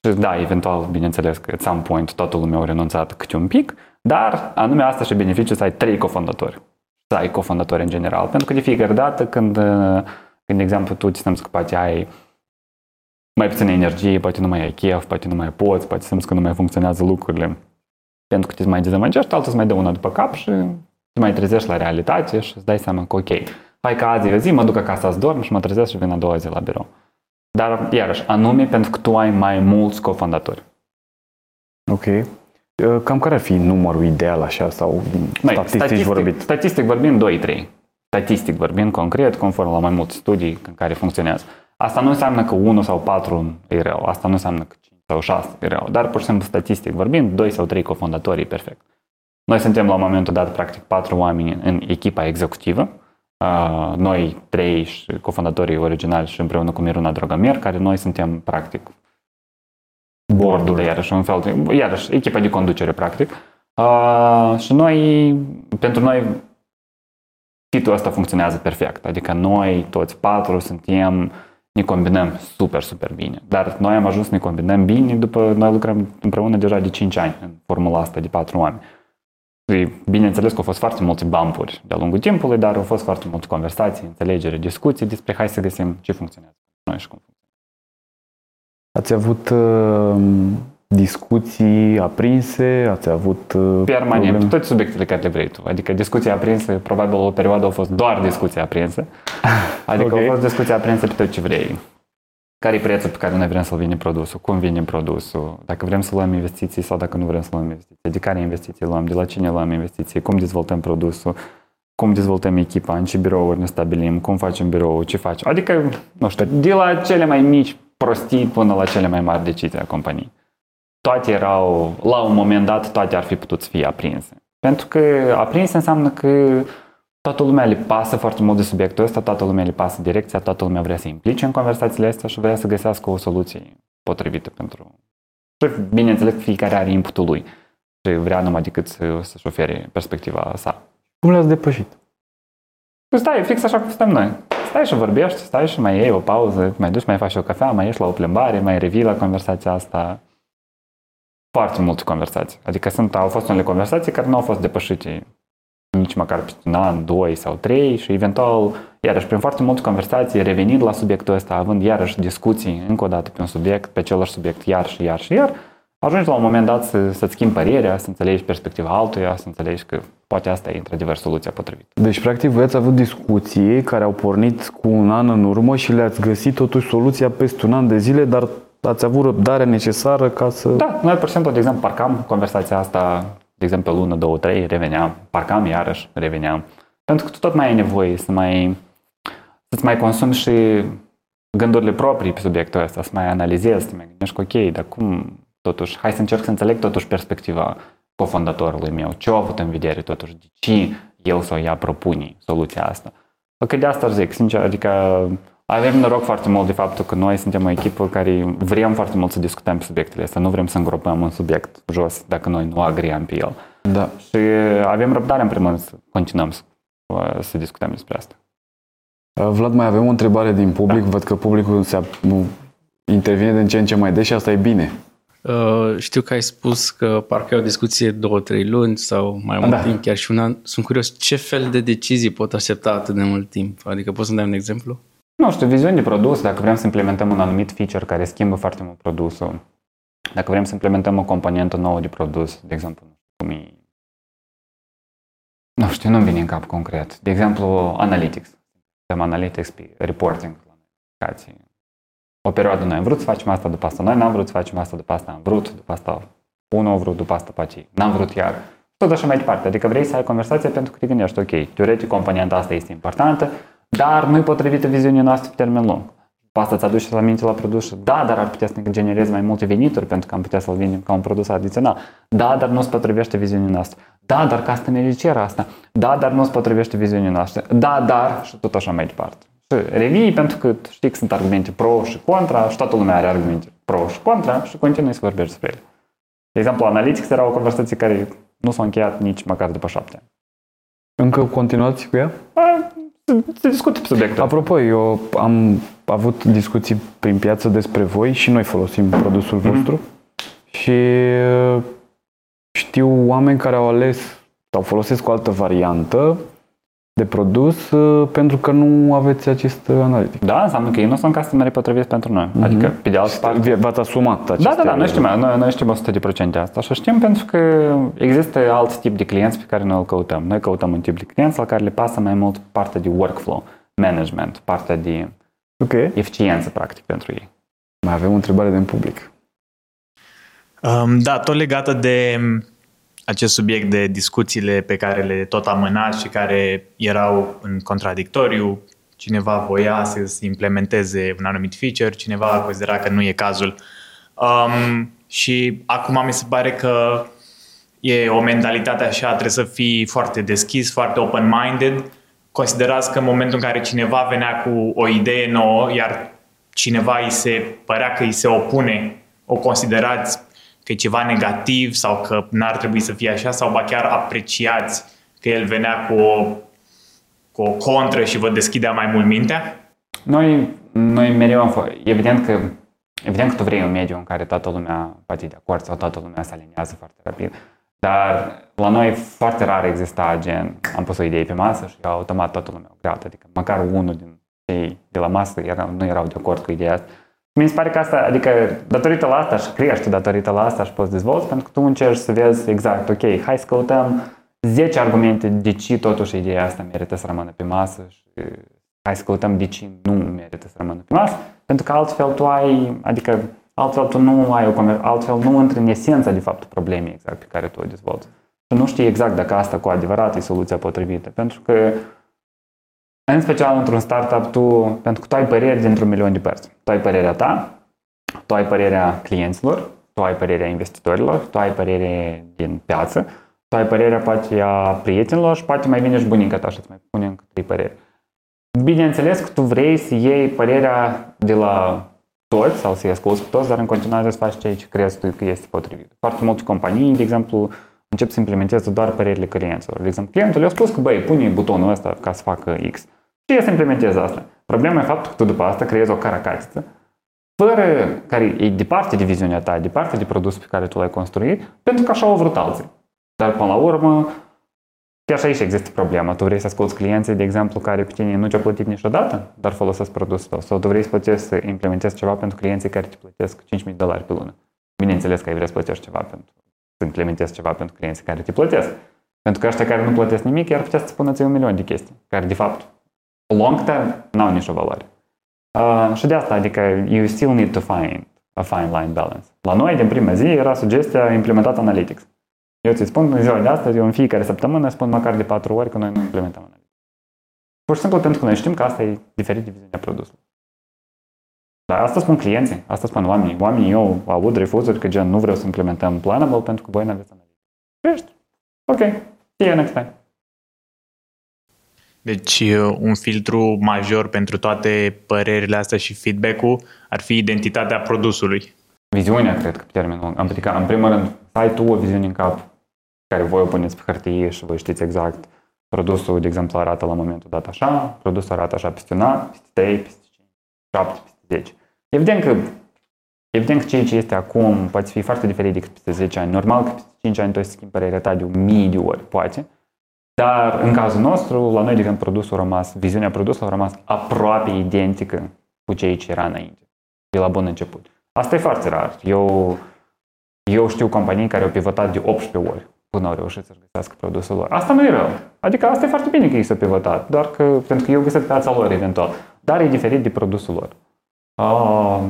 Și da, eventual, bineînțeles că at some point toată lumea a renunțat câte un pic, dar anume asta și beneficiu să ai trei cofondatori. Să ai cofondatori în general. Pentru că de fiecare dată când, când de exemplu, tu ți că poate ai mai puțină energie, poate nu mai ai chef, poate nu mai poți, poate simți că nu mai funcționează lucrurile. Pentru că te mai dezamăgești, altul îți mai dă una după cap și te mai trezești la realitate și îți dai seama că ok, hai că azi e zi, mă duc acasă să dorm și mă trezesc și vin a doua zi la birou. Dar, iarăși, anume pentru că tu ai mai mulți cofondatori. Ok. Uh, Cam care ar fi numărul ideal așa sau Mai, statistic, statistic vorbit? Statistic vorbind 2-3. Statistic vorbind concret, conform la mai multe studii în care funcționează. Asta nu înseamnă că 1 sau 4 e rău, asta nu înseamnă că 5 sau 6 e rău, dar pur și simplu statistic vorbind, 2 sau 3 cofondatori e perfect. Noi suntem la momentul dat practic 4 oameni în echipa executivă, Uh, noi trei și cofondatorii originali și împreună cu Miruna Dragomir, care noi suntem practic bordul, iarăși un fel de, iarăși echipa de conducere practic. Uh, și noi, pentru noi, fitul ăsta funcționează perfect. Adică noi toți patru suntem, ne combinăm super, super bine. Dar noi am ajuns să ne combinăm bine după, noi lucrăm împreună deja de 5 ani în formula asta de patru oameni. Și bineînțeles că au fost foarte multe bampuri de-a lungul timpului, dar au fost foarte multe conversații, înțelegere, discuții despre hai să găsim ce funcționează noi și cum funcționează. Ați avut uh, discuții aprinse? Ați avut uh, Permanent, probleme? toate subiectele care le vrei tu. Adică discuții aprinse, probabil o perioadă au fost doar discuții aprinse. Adică Ok. au fost discuții aprinse pe tot ce vrei. Care e prețul pe care noi vrem să-l vinem produsul? Cum vinem produsul? Dacă vrem să luăm investiții sau dacă nu vrem să luăm investiții? De care investiții luăm? De la cine luăm investiții? Cum dezvoltăm produsul? Cum dezvoltăm echipa? În ce birouri ne stabilim? Cum facem birou? Ce facem? Adică, nu știu, de la cele mai mici prostii până la cele mai mari decizii a companiei. Toate erau, la un moment dat, toate ar fi putut să fie aprinse. Pentru că aprinse înseamnă că toată lumea le pasă foarte mult de subiectul ăsta, toată lumea le pasă direcția, toată lumea vrea să implice în conversațiile astea și vrea să găsească o soluție potrivită pentru... Și bineînțeles, fiecare are inputul lui și vrea numai decât să, să-și ofere perspectiva sa. Cum le-ați depășit? Păi stai, fix așa cum stăm noi. Stai și vorbești, stai și mai iei o pauză, mai duci, mai faci o cafea, mai ieși la o plimbare, mai revii la conversația asta. Foarte multe conversații. Adică sunt, au fost unele conversații care nu au fost depășite nici măcar pe un an, doi sau trei și eventual, iarăși, prin foarte multe conversații, revenind la subiectul ăsta, având iarăși discuții încă o dată pe un subiect, pe același subiect, iar și iar și iar, ajungi la un moment dat să, să-ți schimbi părerea, să înțelegi perspectiva altuia, să înțelegi că poate asta e într-adevăr soluția potrivită. Deci, practic, voi ați avut discuții care au pornit cu un an în urmă și le-ați găsit totuși soluția peste un an de zile, dar ați avut răbdarea necesară ca să... Da, noi, pur și simplu, de exemplu, parcam conversația asta, de exemplu, pe lună, două, trei, reveneam, parcam iarăși, reveneam. Pentru că tu tot mai ai nevoie să mai, să-ți mai consumi și gândurile proprii pe subiectul ăsta, să mai analizezi, să mai gândești că, ok, dar cum, totuși, hai să încerc să înțeleg totuși perspectiva cofondatorului meu, ce a avut în vedere totuși, de ce el sau ea propune soluția asta. Că de asta zic, sincer, adică avem noroc foarte mult de faptul că noi suntem o echipă care vrem foarte mult să discutăm pe subiectele astea, nu vrem să îngropăm un subiect jos dacă noi nu agriam pe el. Da. Și avem răbdare în primul rând să continuăm să, să discutăm despre asta. Uh, Vlad, mai avem o întrebare din public. Văd că publicul se ap- nu, intervine din ce în ce mai des și asta e bine. Uh, știu că ai spus că parcă e o discuție două, trei luni sau mai mult Da. timp, chiar și un an. Sunt curios ce fel de decizii pot aștepta atât de mult timp. Adică poți să-mi dai un exemplu? Nu știu, viziuni de produs, dacă vrem să implementăm un anumit feature care schimbă foarte mult produsul, dacă vrem să implementăm o componentă nouă de produs, de exemplu, nu știu, cum e... Nu știu, nu-mi vine în cap concret. De exemplu, analytics. Avem analytics pe reporting la aplicații. O perioadă noi am vrut să facem asta, după asta noi n-am vrut să facem asta, după asta am vrut, după asta unul a vrut, după asta poate n-am vrut iar. Tot așa mai departe. Adică vrei să ai conversație pentru că te gândești, ok, teoretic componenta asta este importantă, dar nu-i potrivită viziunii noastre pe termen lung. După asta ți aduce la minte la produs și da, dar ar putea să ne genereze mai multe venituri pentru că am putea să-l vindem ca un produs adițional. Da, dar nu se potrivește viziunii noastre. Da, dar customerii cer asta. Da, dar nu se potrivește viziunii noastre. Da, dar și tot așa mai departe. Și revii pentru că tu știi că sunt argumente pro și contra și toată lumea are argumente pro și contra și continui să vorbești despre ele. De exemplu, Analytics era o conversație care nu s-a încheiat nici măcar după șapte ani. Încă continuați cu ea? Se discută pe subiectul. Apropo, eu am avut discuții prin piață despre voi și noi folosim produsul vostru și uh, știu oameni care au ales sau folosesc o altă variantă de produs uh, pentru că nu aveți acest analitic. Da, înseamnă că ei nu sunt customerii potriviți pentru noi. Adică, pe de altă parte... V-ați asumat aceste... Da, da, da, noi știm, noi, noi știm 100% asta și știm pentru că există alt tip de clienți pe care noi îl căutăm. Noi căutăm un tip de clienți la care le pasă mai mult partea de workflow, management, partea de Ok. eficiență, practic, pentru ei. Mai avem o întrebare din public. Um, da, tot legată de acest subiect de discuțiile pe care le tot amânați și care erau în contradictoriu. Cineva voia să implementeze un anumit feature, cineva considera că nu e cazul. Um, și acum mi se pare că e o mentalitate așa, trebuie să fii foarte deschis, foarte open-minded. Considerați că în momentul în care cineva venea cu o idee nouă, iar cineva îi se părea că îi se opune, o considerați că e ceva negativ sau că n-ar trebui să fie așa sau ba chiar apreciați că el venea cu o, cu o contră și vă deschidea mai mult mintea? Noi, noi mereu am fost, evident că, evident că tu vrei un mediu în care toată lumea poate de acord sau toată lumea se aliniază foarte rapid, dar la noi foarte rar exista gen, am pus o idee pe masă și automat toată lumea o greată, adică măcar unul din cei de la masă era, nu erau de acord cu ideea asta. Mi se pare că asta, adică datorită la asta și crești datorită la asta și poți dezvolți, pentru că tu încerci să vezi exact, ok, hai să căutăm 10 argumente de ce totuși ideea asta merită să rămână pe masă și hai să căutăm de ce nu merită să rămână pe masă, pentru că altfel tu ai, adică altfel tu nu ai o conver- altfel nu intri în esența de fapt problemei exact pe care tu o dezvolți. Și nu știi exact dacă asta cu adevărat e soluția potrivită, pentru că în special într-un startup, tu, pentru că tu ai păreri dintr-un milion de părți. Tu ai părerea ta, tu ai părerea clienților, tu ai părerea investitorilor, tu ai părerea din piață, tu ai părerea poate a prietenilor și poate mai vine și bunica ta și îți mai pune încă trei păreri. Bineînțeles că tu vrei să iei părerea de la toți sau să-i asculți pe toți, dar în continuare să faci ceea ce crezi tu că este potrivit. Foarte multe companii, de exemplu, încep să implementeze doar părerile clienților. De exemplu, clientul le-a spus că, băi, pune butonul ăsta ca să facă X. Și el să implementeze asta. Problema e faptul că tu după asta creezi o caracatiță fără care e departe de viziunea ta, departe de produsul pe care tu l-ai construit, pentru că așa au vrut alții. Dar până la urmă, chiar și aici există problema. Tu vrei să asculti clienții, de exemplu, care cu tine nu ți-au plătit niciodată, dar folosesc produsul tău. Sau tu vrei să plătești să implementezi ceva pentru clienții care te plătesc 5.000 de dolari pe lună. Bineînțeles că ai vrea să plătești ceva pentru să implementezi ceva pentru clienții care te plătesc. Pentru că ăștia care nu plătesc nimic, iar putea să spună ție un milion de chestii, care de fapt, long term, n-au nicio valoare. Uh, și de asta, adică, you still need to find a fine line balance. La noi, din prima zi, era sugestia implementat Analytics. Eu ți spun în ziua de astăzi, eu în fiecare săptămână spun măcar de patru ori că noi nu implementăm Analytics. Pur și simplu pentru că noi știm că asta e diferit de viziunea produsului. Dar asta spun clienții, asta spun oamenii. Oamenii eu aud refuzuri că gen nu vreau să implementăm Planable pentru că voi nu aveți Analytics. Ești? Ok, see you next time. Deci un filtru major pentru toate părerile astea și feedback-ul ar fi identitatea produsului. Viziunea, cred că pe termen lung. Adică, în primul rând, să ai tu o viziune în cap care voi o puneți pe hârtie și voi știți exact produsul, de exemplu, arată la momentul dat așa, produsul arată așa peste un an, peste 3, peste 5, 7, peste 10. Evident că Evident că ceea ce este acum poate fi foarte diferit decât peste 10 ani. Normal că peste 5 ani tu ai să schimbi părerea ta de mii de ori, poate. Dar în cazul nostru, la noi, de când produsul a rămas, viziunea produsului a rămas aproape identică cu ceea ce era înainte, de la bun început. Asta e foarte rar. Eu, eu știu companii care au pivotat de 18 ori până au reușit să-și găsească produsul lor. Asta nu e rău. Adică asta e foarte bine că ei s-au pivotat, doar că pentru că eu găsesc piața lor eventual. Dar e diferit de produsul lor. Uh,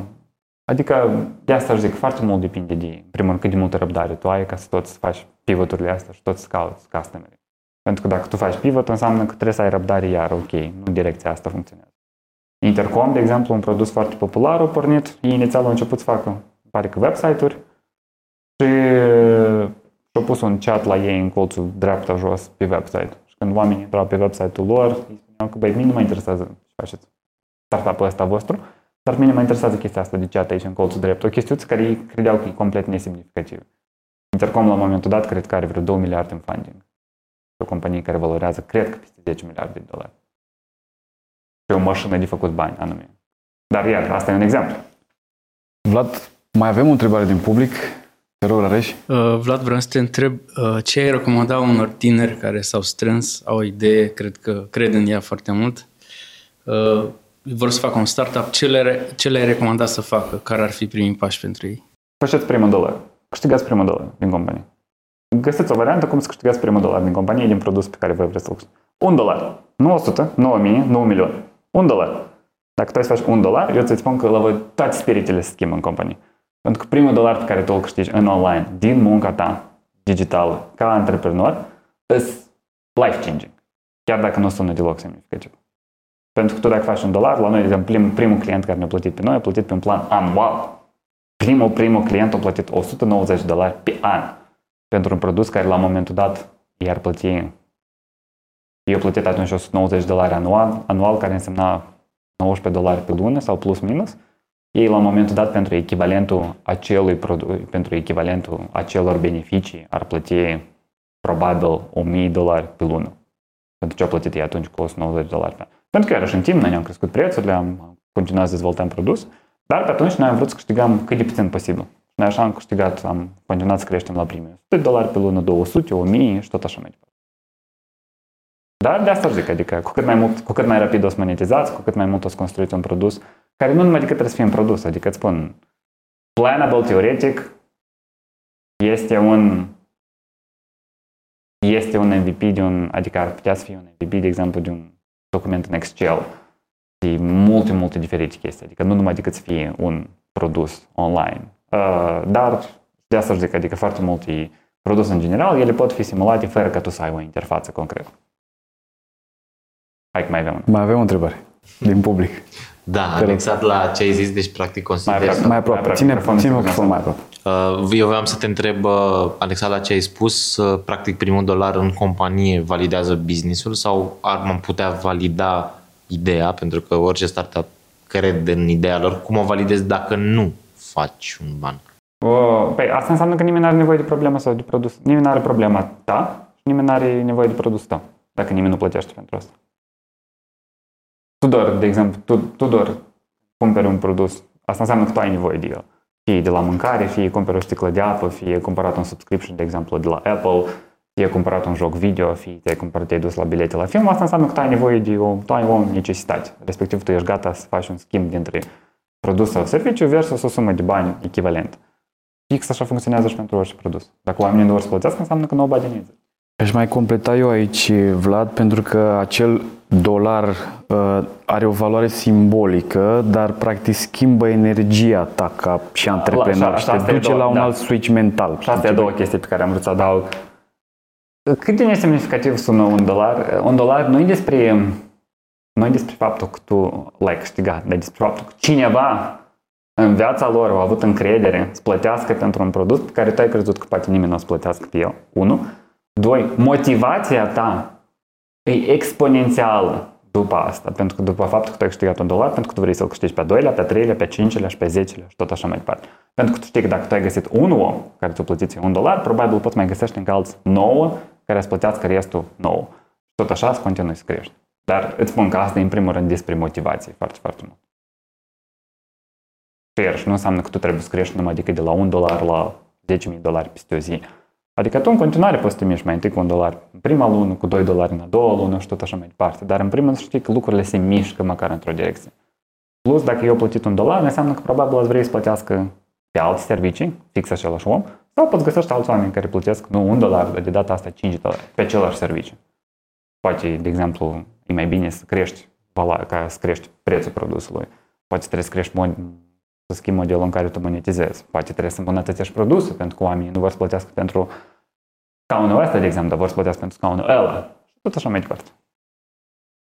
adică de asta aș zic, foarte mult depinde de, în primul rând, cât de multă răbdare tu ai ca să tot să faci pivoturile astea și tot să cauți customeri. Pentru că dacă tu faci pivot, înseamnă că trebuie să ai răbdare iar, ok, nu direcția asta funcționează. Intercom, de exemplu, un produs foarte popular, a pornit, ei inițial au început să facă, pare că website-uri și și-au pus un chat la ei în colțul dreapta jos pe website. Și când oamenii intrau pe website-ul lor, îi spuneau că, băi, mine nu mă interesează ce faceți startup-ul ăsta vostru, dar mine mă interesează chestia asta de chat aici în colțul drept. O chestiuță care ei credeau că e complet nesemnificativă. Intercom la momentul dat cred că are vreo 2 miliarde în funding. O companie care valorează, cred că peste 10 miliarde de dolari. Și o mașină de făcut bani anume. Dar iar, asta e un exemplu. Vlad, mai avem o întrebare din public. Te rog, Rareș. Uh, Vlad, vreau să te întreb uh, ce ai recomanda unor tineri care s-au strâns, au o idee, cred că cred în ea foarte mult, uh, vor să facă un startup, ce le, ce le-ai recomanda să facă? Care ar fi primii pași pentru ei? Faceți primul dolar. Câștigați primul dolar din companie. Găsiți o variantă cum să câștigați primul dolar din companie, din produs pe care voi vreți să-l Un dolar. Nu 100, nu 1000, nu un milion. Un dolar. Dacă tu ai să faci un dolar, eu ți spun că la voi toate spiritele se schimbă în companie. Pentru că primul dolar pe care tu îl câștigi în online, din munca ta digitală, ca antreprenor, îs life-changing. Chiar dacă nu sună deloc semnificativ. Pentru că tu dacă faci un dolar, la noi, de exemplu, prim, primul client care ne-a plătit pe noi, a plătit pe un plan anual. Primul, primul client a plătit 190 de dolari pe an pentru un produs care la momentul dat i-ar plăti eu plătit atunci 190 de dolari anual, anual care însemna 19 dolari pe lună sau plus minus. Ei la momentul dat pentru echivalentul acelui produs, pentru echivalentul acelor beneficii ar plăti probabil 1000 dolari pe lună. Pentru ce au plătit ei atunci cu 190 dolari pe an. Pentru că iarăși în timp noi ne-am crescut prețurile, am continuat să dezvoltăm produs, dar pe atunci noi am vrut să câștigăm cât de puțin posibil. Și noi așa am câștigat, am continuat să creștem la primii 100 dolari pe lună, 200, 1000 și tot așa mai departe. Dar de asta zic, adică cu cât mai, mult, cu cât mai rapid o să monetizați, cu cât mai mult o să construiți un produs, care nu numai decât trebuie să fie un produs, adică îți spun, planable teoretic este un este un MVP de un, adică ar putea să fie un MVP, de exemplu, de un document în Excel și multe, multe diferite chestii. Adică nu numai decât să fie un produs online. Uh, dar de asta zic, adică foarte multe produse în general, ele pot fi simulate fără ca tu să ai o interfață concretă. Hai că mai avem Mai avem o întrebare din public. Da, anexat la ce ai zis, deci practic consider... Mai aproape, mai aproape. ține, ține microfonul mai aproape. Uh, eu voiam să te întreb, uh, anexat la ce ai spus, uh, practic primul dolar în companie validează businessul sau ar putea valida ideea, pentru că orice startup crede în ideea lor, cum o validezi dacă nu faci un ban? Uh, păi asta înseamnă că nimeni nu are nevoie de problemă sau de produs. Nimeni nu are problema ta și nimeni nu are nevoie de produs tău, dacă nimeni nu plătește pentru asta. Tudor, de exemplu, tu, Tudor cumperi un produs, asta înseamnă că tu ai nevoie de el. Fie de la mâncare, fie cumperi o sticlă de apă, fie cumpărat un subscription, de exemplu, de la Apple, fie cumpărat un joc video, fie te-ai cumpărat, te-ai dus la bilete la film, asta înseamnă că tu ai nevoie de o, tu ai o necesitate. Respectiv, tu ești gata să faci un schimb dintre produs sau serviciu versus o sumă de bani echivalent. Fix așa funcționează și pentru orice produs. Dacă oamenii nu vor să plătească, înseamnă că nobody needs it. Aș mai completa eu aici, Vlad, pentru că acel dolar uh, are o valoare simbolică, dar practic schimbă energia ta ca și antreprenor și te duce la un da. alt switch mental. Și astea două chestii pe care am vrut să adaug. Cât de nesemnificativ sună un dolar? Un dolar nu e despre, nu e despre faptul că tu l-ai câștigat, dar despre faptul că cineva în viața lor au avut încredere să plătească pentru un produs pe care tu ai crezut că poate nimeni nu o să plătească pe el. Unu. Doi, motivația ta e exponențială după asta, pentru că după faptul că tu ai câștigat un dolar, pentru că tu vrei să-l câștigi pe a doilea, pe a treilea, pe a cincilea și pe a zecelea și tot așa mai departe. Pentru că tu știi că dacă tu ai găsit un om care ți-o plătit un dolar, probabil poți mai găsești încă alți nouă care îți plătească restul nouă. Și tot așa să continui să crești. Dar îți spun că asta e în primul rând despre motivație foarte, foarte mult. Și nu înseamnă că tu trebuie să crești numai decât de la un dolar la 10.000 dolari peste o zi. Adică tu în continuare poți să te miști mai întâi cu un dolar în prima lună, cu 2 dolari în a doua lună și tot așa mai departe. Dar în primul rând știi că lucrurile se mișcă măcar într-o direcție. Plus, dacă eu plătit un dolar, înseamnă că probabil ați vrei să plătească pe alte servicii, fix același om, sau poți găsești alți oameni care plătesc nu un dolar, dar de data asta 5 dolari pe același serviciu. Poate, de exemplu, e mai bine să crești ca să crești prețul produsului. Poate trebuie să crești mod, să schimbi modelul în care tu monetizezi. Poate trebuie să îmbunătățești produsul, pentru că oamenii nu vor să plătească pentru scaunul ăsta, de exemplu, dar vor să plătească pentru scaunul ăla. Și tot așa mai departe.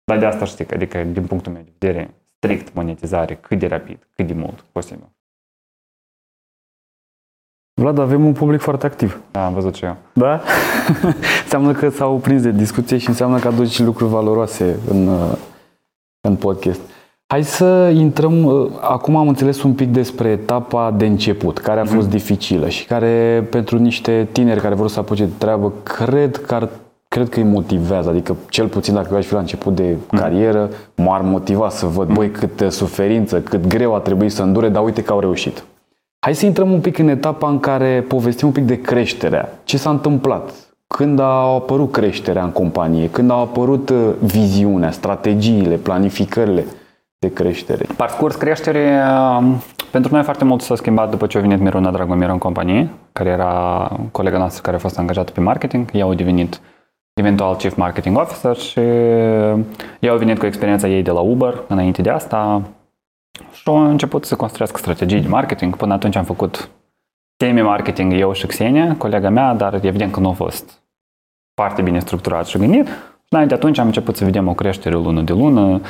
Dar de asta știi, adică din punctul meu de vedere, strict monetizare, cât de rapid, cât de mult posibil. Vlad, avem un public foarte activ. Da, am văzut și eu. Da? înseamnă că s-au prins de discuție și înseamnă că aduci lucruri valoroase în, în podcast. Hai să intrăm, uh, acum am înțeles un pic despre etapa de început, care a Mhm. fost dificilă și care pentru niște tineri care vor să apuce de treabă, cred că ar cred că îi motivează, adică cel puțin dacă eu aș fi la început de Mhm. carieră, m-ar motiva să văd, băi, câtă suferință, cât greu a trebuit să îndure, dar uite că au reușit. Hai să intrăm un pic în etapa în care povestim un pic de creșterea. Ce s-a întâmplat? Când a apărut creșterea în companie? Când au apărut uh, viziunea, strategiile, planificările de creștere? Parcurs creștere, um, pentru noi foarte mult s-a schimbat după ce a venit Miruna Dragomir în companie, care era colega noastră care a fost angajată pe marketing. Ea a devenit eventual Chief Marketing Officer și ea a venit cu experiența ei de la Uber înainte de asta și a început să construiască strategii de marketing. Până atunci am făcut semi-marketing eu și Xenia, colega mea, dar evident că nu a fost foarte bine structurat și gândit. Și înainte de atunci am început să vedem o creștere lună de lună,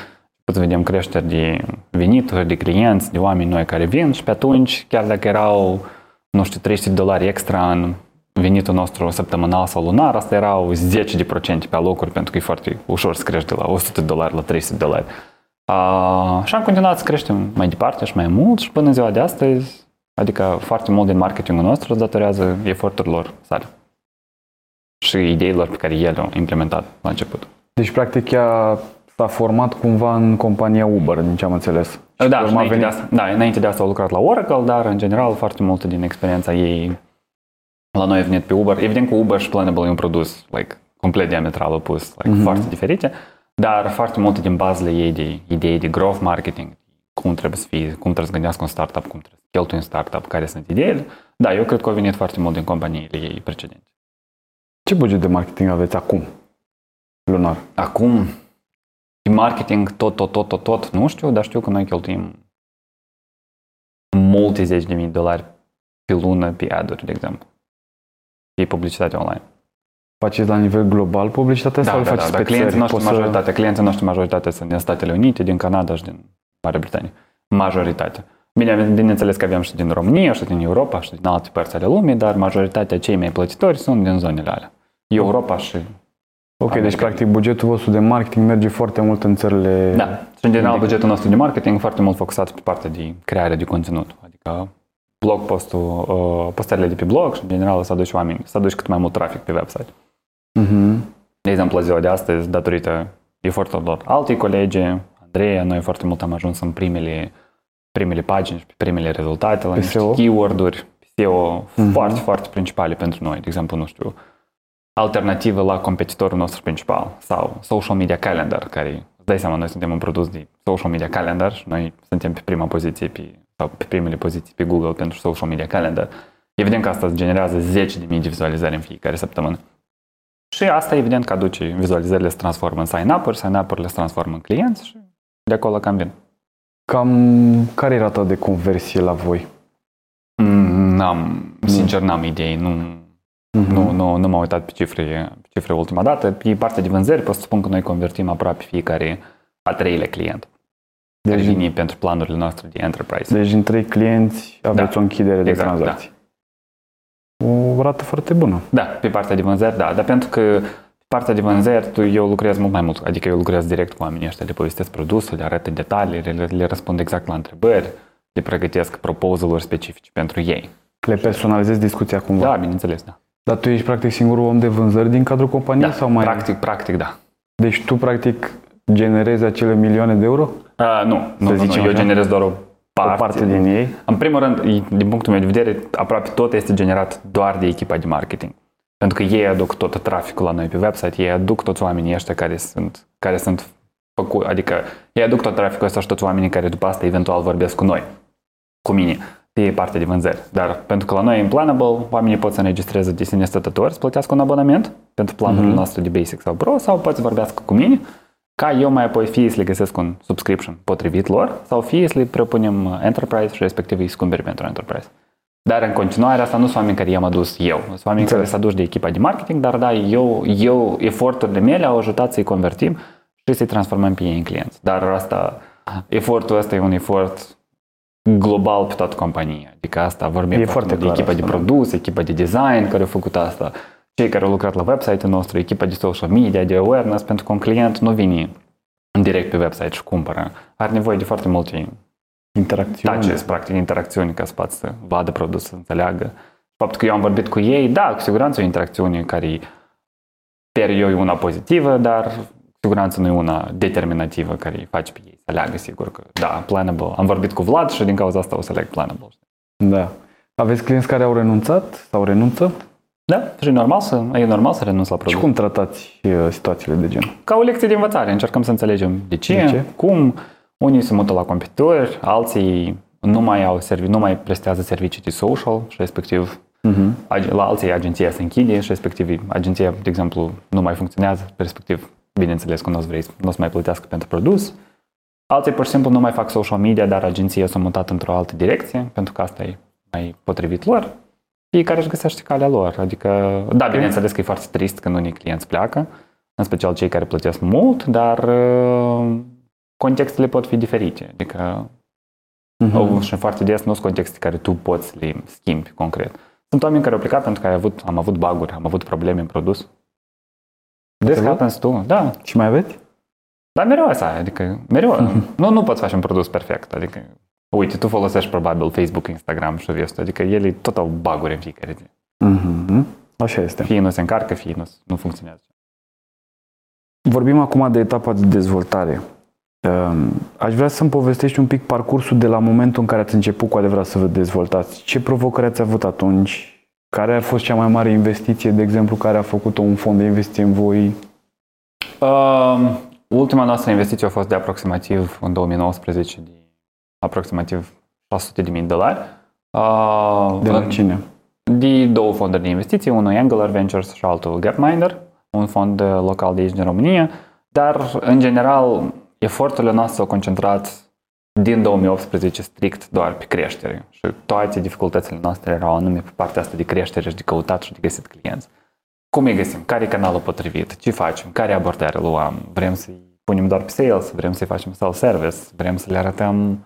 început să vedem creșteri de venituri, de clienți, de oameni noi care vin și pe atunci, chiar dacă erau, nu știu, 300 de dolari extra în venitul nostru săptămânal sau lunar, asta erau 10 de procente pe alocuri, pentru că e foarte ușor să crești de la 100 de dolari la 300 de dolari. Uh, și am continuat să creștem mai departe și mai mult și până în ziua de astăzi, adică foarte mult din marketingul nostru îți datorează eforturilor sale și ideilor pe care el le-a implementat la început. Deci, practic, ea s-a format cumva în compania Uber, din ce am înțeles. Da, pe și urmă a înainte, venit- de asta, da, înainte de asta a lucrat la Oracle, dar în general foarte multe din experiența ei la noi a venit pe Uber. Evident cu Uber și Planable e un produs like, complet diametral opus, like, foarte diferite, dar foarte multe din bazele ei de idei de growth marketing, cum trebuie să fie, cum trebuie să gândească un startup, cum trebuie să cheltui un startup, care sunt ideile. Da, eu cred că au venit foarte mult din companiile ei precedente. Ce buget de marketing aveți acum? Lunar. Acum, de marketing tot, tot, tot, tot, tot, nu știu, dar știu că noi cheltuim multe zeci de mii de dolari pe lună pe ad de exemplu. Pe publicitate online. Faceți la nivel global publicitatea sau Da, îl da, faceți da, pe da. Clienții țări? noștri, Poți să- majoritate, clienții noștri majoritate sunt din Statele Unite, din Canada și din Marea Britanie. Majoritate. Bine, bineînțeles că avem și din România, și din Europa, și din alte părți ale lumii, dar majoritatea cei mai plătitori sunt din zonele alea. Europa și... Ok, deci America. practic bugetul vostru de marketing merge foarte mult în țările... Da, și în general bugetul nostru de marketing foarte mult focusat pe partea de creare de conținut, adică blog postul, uh, postările de pe blog și în general să aduci oameni, să aduci cât mai mult trafic pe website. Mhm. De exemplu, la ziua de astăzi, datorită eforturilor alții colegi, Andreea, noi foarte mult am ajuns în primele, primele pagini și pe primele rezultate, la Pe niște SEO? keyword-uri SEO foarte, foarte principale pentru noi. De exemplu, nu știu, alternativă la competitorul nostru principal sau social media calendar, care, îți dai seama, noi suntem un produs de social media calendar și noi suntem pe prima poziție pe, sau pe primele poziții pe Google pentru social media calendar. Evident că asta generează zeci de mii de vizualizări în fiecare săptămână. Și asta evident că aduce vizualizările se transformă în sign-up-uri, sign-up-urile se transformă în clienți și de acolo cam vin. Cam care e rata de conversie la voi? Mm, N-am, sincer, n-am idei, nu, Mhm. nu, nu, nu m-am uitat pe cifre, pe cifre ultima dată. Pe partea de vânzări pot să spun că noi convertim aproape fiecare a treilea client. Care Deci, vine pentru planurile noastre de enterprise. deci din trei clienți aveți Da. o închidere de Exact, tranzacții. O rată foarte bună. Da, pe partea de vânzări, da, dar pentru că pe partea de vânzări tu, eu lucrez mult mai mult, adică eu lucrez direct cu oamenii ăștia, le povestesc produsul, le arăt în detalii, le, le răspund exact la întrebări, le pregătesc proposal specifice pentru ei. Le personalizezi discuția cumva. Da, bineînțeles, da. Dar tu ești practic singurul om de vânzări din cadrul companiei da sau mai practic, practic, da. Deci tu practic generezi acele milioane de euro? Uh, nu, nu, nu, zicem nu, eu așa? generez doar o O parte. parte din ei? În primul rând, din punctul meu de vedere, aproape tot este generat doar de echipa de marketing. Pentru că ei aduc tot traficul la noi pe website, ei aduc toți oamenii ăștia care sunt, care sunt făcu, adică ei aduc tot traficul ăsta și toți oamenii care după asta eventual vorbesc cu noi, cu mine, pe partea de vânzări. Dar pentru că la noi în Planable, oamenii pot să înregistreze de sine stătători, să plătească un abonament pentru planurile noastre de Basic sau Pro sau pot să vorbească cu mine ca eu mai apoi fie să le găsesc un subscription potrivit lor sau fie să le propunem Enterprise și respectiv îi scumperi pentru Enterprise. Dar în continuare asta nu sunt oameni care i-am adus eu. Sunt oameni care s-au adus de echipa de marketing, dar da, eu, eu eforturile mele au ajutat să-i convertim și să-i transformăm pe ei în clienți. Dar asta, efortul ăsta e un efort global pe toată compania. Adică asta vorbim E foarte foarte mult de clar echipa de asta, da. produs, echipa de design care a făcut asta, cei care au lucrat la website-ul nostru, echipa de social media, de awareness, pentru că un client nu vine direct pe website și cumpără. Are nevoie de foarte multe Interacțiune. touches, practic interacțiuni ca să poată să vadă produs, să înțeleagă. Faptul că eu am vorbit cu ei, da, cu siguranță e o interacțiune care sper eu e una pozitivă, dar cu siguranță nu e una determinativă care îi face pe ei să aleagă sigur că da, planable. Am vorbit cu Vlad și din cauza asta o să aleg planable. Da. Aveți clienți care au renunțat sau renunță? Da, și e normal să, e normal să renunți la Și produs. cum tratați uh, situațiile de gen? Ca o lecție de învățare, încercăm să înțelegem de ce, De ce? cum, unii se mută la competitori, alții nu mai au servi, nu mai prestează servicii de social și respectiv Uh-huh. ag- la alții agenția se închide și respectiv agenția, de exemplu, nu mai funcționează, respectiv, bineînțeles că nu o să vrei, nu o să mai plătească pentru produs. Alții pur și simplu nu mai fac social media, dar agenția s-a mutat într-o altă direcție, pentru că asta e mai potrivit lor. Fiecare își găsește calea lor. Adică, da, bineînțeles că e foarte trist când unii clienți pleacă, în special cei care plătesc mult, dar uh, contextele pot fi diferite. Adică Uh-huh. și foarte des nu sunt contexte care tu poți să le schimbi concret. Sunt oameni care au plecat pentru că ai avut, am avut baguri, am avut probleme în produs. Des avut? happens tu, da. Și mai aveți? Dar mereu asta, adică mereu. nu, nu poți face un produs perfect. Adică, uite, tu folosești probabil Facebook, Instagram și restul. Adică ele tot au baguri în fiecare zi. Uh-huh. Așa este. Fie nu se încarcă, fie nu, nu funcționează. Vorbim acum de etapa de dezvoltare. Um, Aș vrea să-mi povestești un pic parcursul de la momentul în care ați început cu adevărat să vă dezvoltați. Ce provocări ați avut atunci? Care a fost cea mai mare investiție, de exemplu, care a făcut un fond de investiție în voi? Uh, ultima noastră investiție a fost de aproximativ în 2019 de aproximativ 600 de mii de dolari. Uh, De la în- cine? de două fonduri de investiții, unul Angular Ventures și altul Gapminder, un fond uh, local de aici din România, dar în general eforturile noastre s-au concentrat din 2018 strict doar pe creștere și toate dificultățile noastre erau anume pe partea asta de creștere și de căutat și de găsit clienți. Cum îi găsim? Care e canalul potrivit? Ce facem? Care abordare luăm? Vrem să-i punem doar pe sales? Vrem să-i facem self-service? Vrem să le arătăm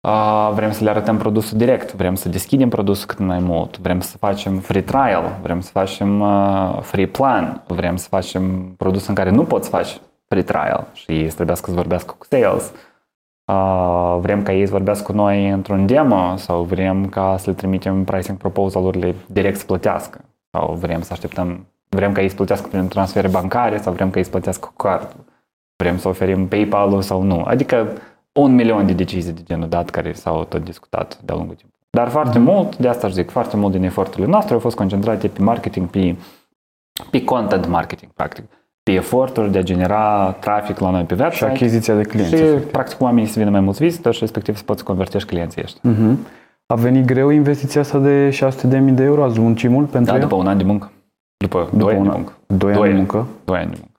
Uh, vrem să le arătăm produsul direct, vrem să deschidem produsul cât mai mult, vrem să facem free trial, vrem să facem uh, free plan, vrem să facem produs în care nu poți face free trial și ei să trebuiască să vorbească cu sales. Uh, vrem ca ei să vorbească cu noi într-un demo sau vrem ca să le trimitem pricing proposal-urile direct să plătească sau vrem să așteptăm, vrem ca ei să plătească prin transfere bancare sau vrem ca ei să plătească cu cardul. Vrem să oferim PayPal-ul sau nu. Adică un milion de decizii de genul dat care s-au tot discutat de-a lungul timpului. Dar foarte mult, de asta aș zic, foarte mult din eforturile noastre au fost concentrate pe marketing, pe, pe content marketing, practic. Pe eforturi de a genera trafic la noi pe Și website. achiziția de clienți. Și, efectiv. practic, oamenii să vină mai mulți vizitori și, respectiv, să poți să convertești clienții ăștia. Mhm. A venit greu investiția asta de 600.000 de euro? Ați muncit mult pentru Da, ea? după un an de muncă. După, După doi ani un de an. muncă. Doi ani Doi de ani. muncă? Doi ani de muncă.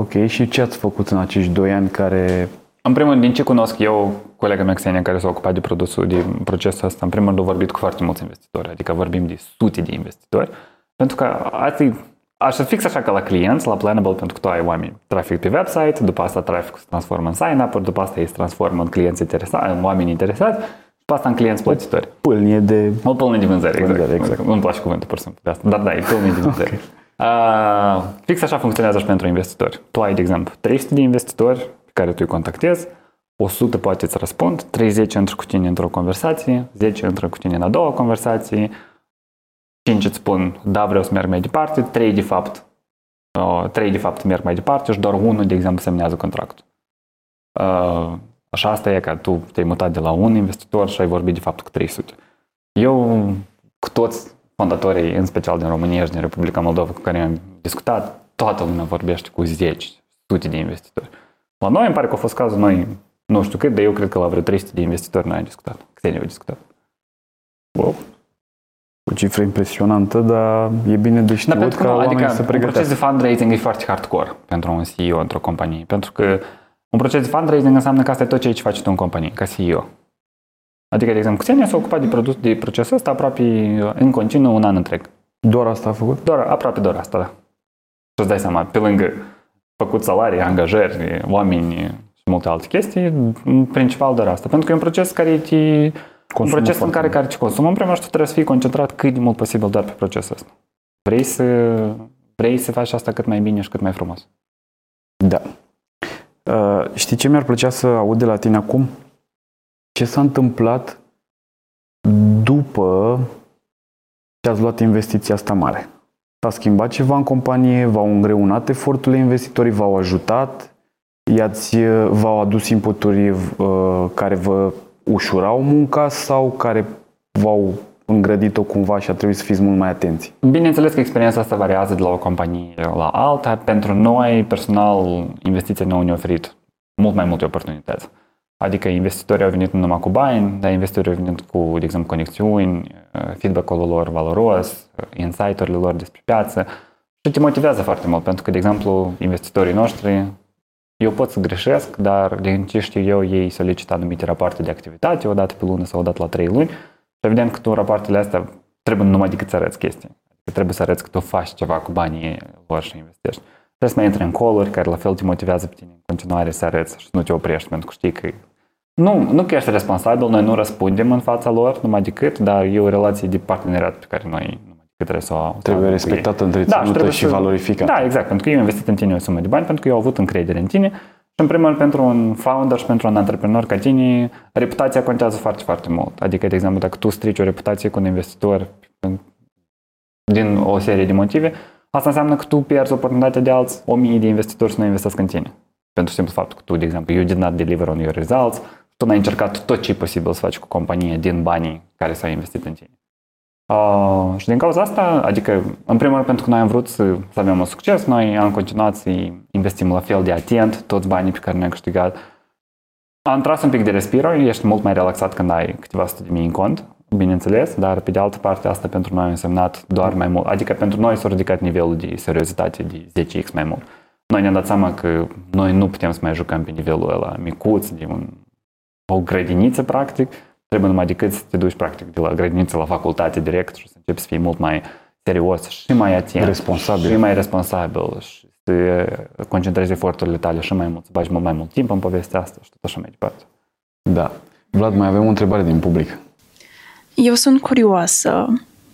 Ok. Și ce ați făcut în acești doi ani care... În primul rând, din ce cunosc eu, colega mea Xenia, care s-a ocupat de produsul, de procesul ăsta, în primul rând, a vorbit cu foarte mulți investitori, adică vorbim de sute de investitori, pentru că asta e Așa fix așa ca la clienți, la Planable, pentru că tu ai oameni trafic pe website, după asta traficul se transformă în sign-up-uri, după asta ei se transformă în clienți interesați, în oameni interesați, și după asta în clienți plătitori. Pâlnie de... O pâlnie de vânzări, exact. Vânzări, exact. Nu-mi place cuvântul, pur și simplu, de asta. Dar da, e pâlnie de vânzări. Uh, fix așa funcționează și pentru investitori. Tu ai, de exemplu, 300 de investitori pe care tu îi contactezi, 100 poate îți răspund, 30 intră cu tine într-o conversație, 10 intră cu tine în a doua conversație, 5 îți spun, da, vreau să merg mai departe, 3 de fapt, uh, 3 de fapt merg mai departe și doar unul, de exemplu, semnează contractul. Uh, așa asta e că tu te-ai mutat de la un investitor și ai vorbit de fapt cu 300. Eu, cu toți fondatorii, în special din România și din Republica Moldova cu care am discutat, toată lumea vorbește cu zeci, sute de investitori. La noi îmi pare că a fost cazul, noi nu știu cât, dar eu cred că la vreo 300 de investitori noi am discutat. Xenia a discutat. Wow. O cifră impresionantă, dar e bine de Da, știut pentru că ca nu, oamenii adică să un proces pregătească. de fundraising e foarte hardcore pentru un CEO într-o companie. Pentru că un proces de fundraising înseamnă că asta e tot ceea ce faci tu în companie, ca CEO. Adică, de exemplu, Xenia s-a ocupat de, produs, de procesul ăsta aproape în continuu un an întreg. Doar asta a făcut? Doar, aproape doar asta, da. Și îți dai seama, pe lângă făcut salarii, angajări, oameni și multe alte chestii, în principal doar asta. Pentru că e un proces care te... un Consumă proces în foarte care, mult. care te consumă. În primul rând, tu trebuie să fii concentrat cât de mult posibil doar pe procesul ăsta. Vrei să, vrei să faci asta cât mai bine și cât mai frumos. Da. Uh, știi ce mi-ar plăcea să aud de la tine acum? Ce s-a întâmplat după ce ați luat investiția asta mare? S-a schimbat ceva în companie? V-au îngreunat eforturile investitorii? V-au ajutat? I-ați, uh, v-au adus inputuri uh, care vă ușurau munca sau care v-au îngrădit-o cumva și a trebuit să fiți mult mai atenți? Bineînțeles că experiența asta variază de la o companie la alta. Pentru noi, personal, investiția ne-au ne oferit mult mai multe oportunități. Adică investitorii au venit nu numai cu bani, dar investitorii au venit cu, de exemplu, conexiuni, feedback-ul lor valoros, insight-urile lor despre piață și te motivează foarte mult, pentru că, de exemplu, investitorii noștri, eu pot să greșesc, dar din ce știu eu, ei solicită anumite rapoarte de activitate, o dată pe lună sau o dată la trei luni și evident că tu rapoartele astea trebuie numai decât să arăți chestii. Adică trebuie să arăți că tu faci ceva cu banii lor și investești. Trebuie să mai intri în coluri care la fel te motivează pe tine în continuare să arăți și să nu te oprești, pentru că știi că nu, nu că ești responsabil, noi nu răspundem în fața lor numai decât, dar e o relație de parteneriat pe care noi numai decât trebuie să o Trebuie respectată, întreținută da, și, și să... valorificată. Da, exact, pentru că eu am investit în tine o sumă de bani, pentru că eu am avut încredere în tine și în primul rând pentru un founder și pentru un antreprenor ca tine, reputația contează foarte, foarte mult. Adică, de exemplu, dacă tu strici o reputație cu un investitor din o serie de motive, asta înseamnă că tu pierzi oportunitatea de alți o mie de investitori să nu investească în tine. Pentru simplu fapt că tu, de exemplu, you did not deliver on your results, tu n-ai încercat tot ce e posibil să faci cu companie din banii care s-au investit în tine. Uh, și din cauza asta, adică, în primul rând, pentru că noi am vrut să, să avem un succes, noi am continuat să investim la fel de atent toți banii pe care ne-am câștigat. Am tras un pic de respiro, ești mult mai relaxat când ai câteva sute de mii în cont, bineînțeles, dar pe de altă parte asta pentru noi a însemnat doar mai mult, adică pentru noi s-a ridicat nivelul de seriozitate de 10x mai mult. Noi ne-am dat seama că noi nu putem să mai jucăm pe nivelul ăla micuț, de un, o grădiniță practic, trebuie numai decât să te duci practic de la grădiniță la facultate direct și să începi să fii mult mai serios și mai atent. Responsabil. Și mai responsabil și să concentrezi eforturile tale și mai mult, să bagi mult mai mult timp în povestea asta și tot așa mai departe. Da. Vlad, mai avem o întrebare din public. Eu sunt curioasă.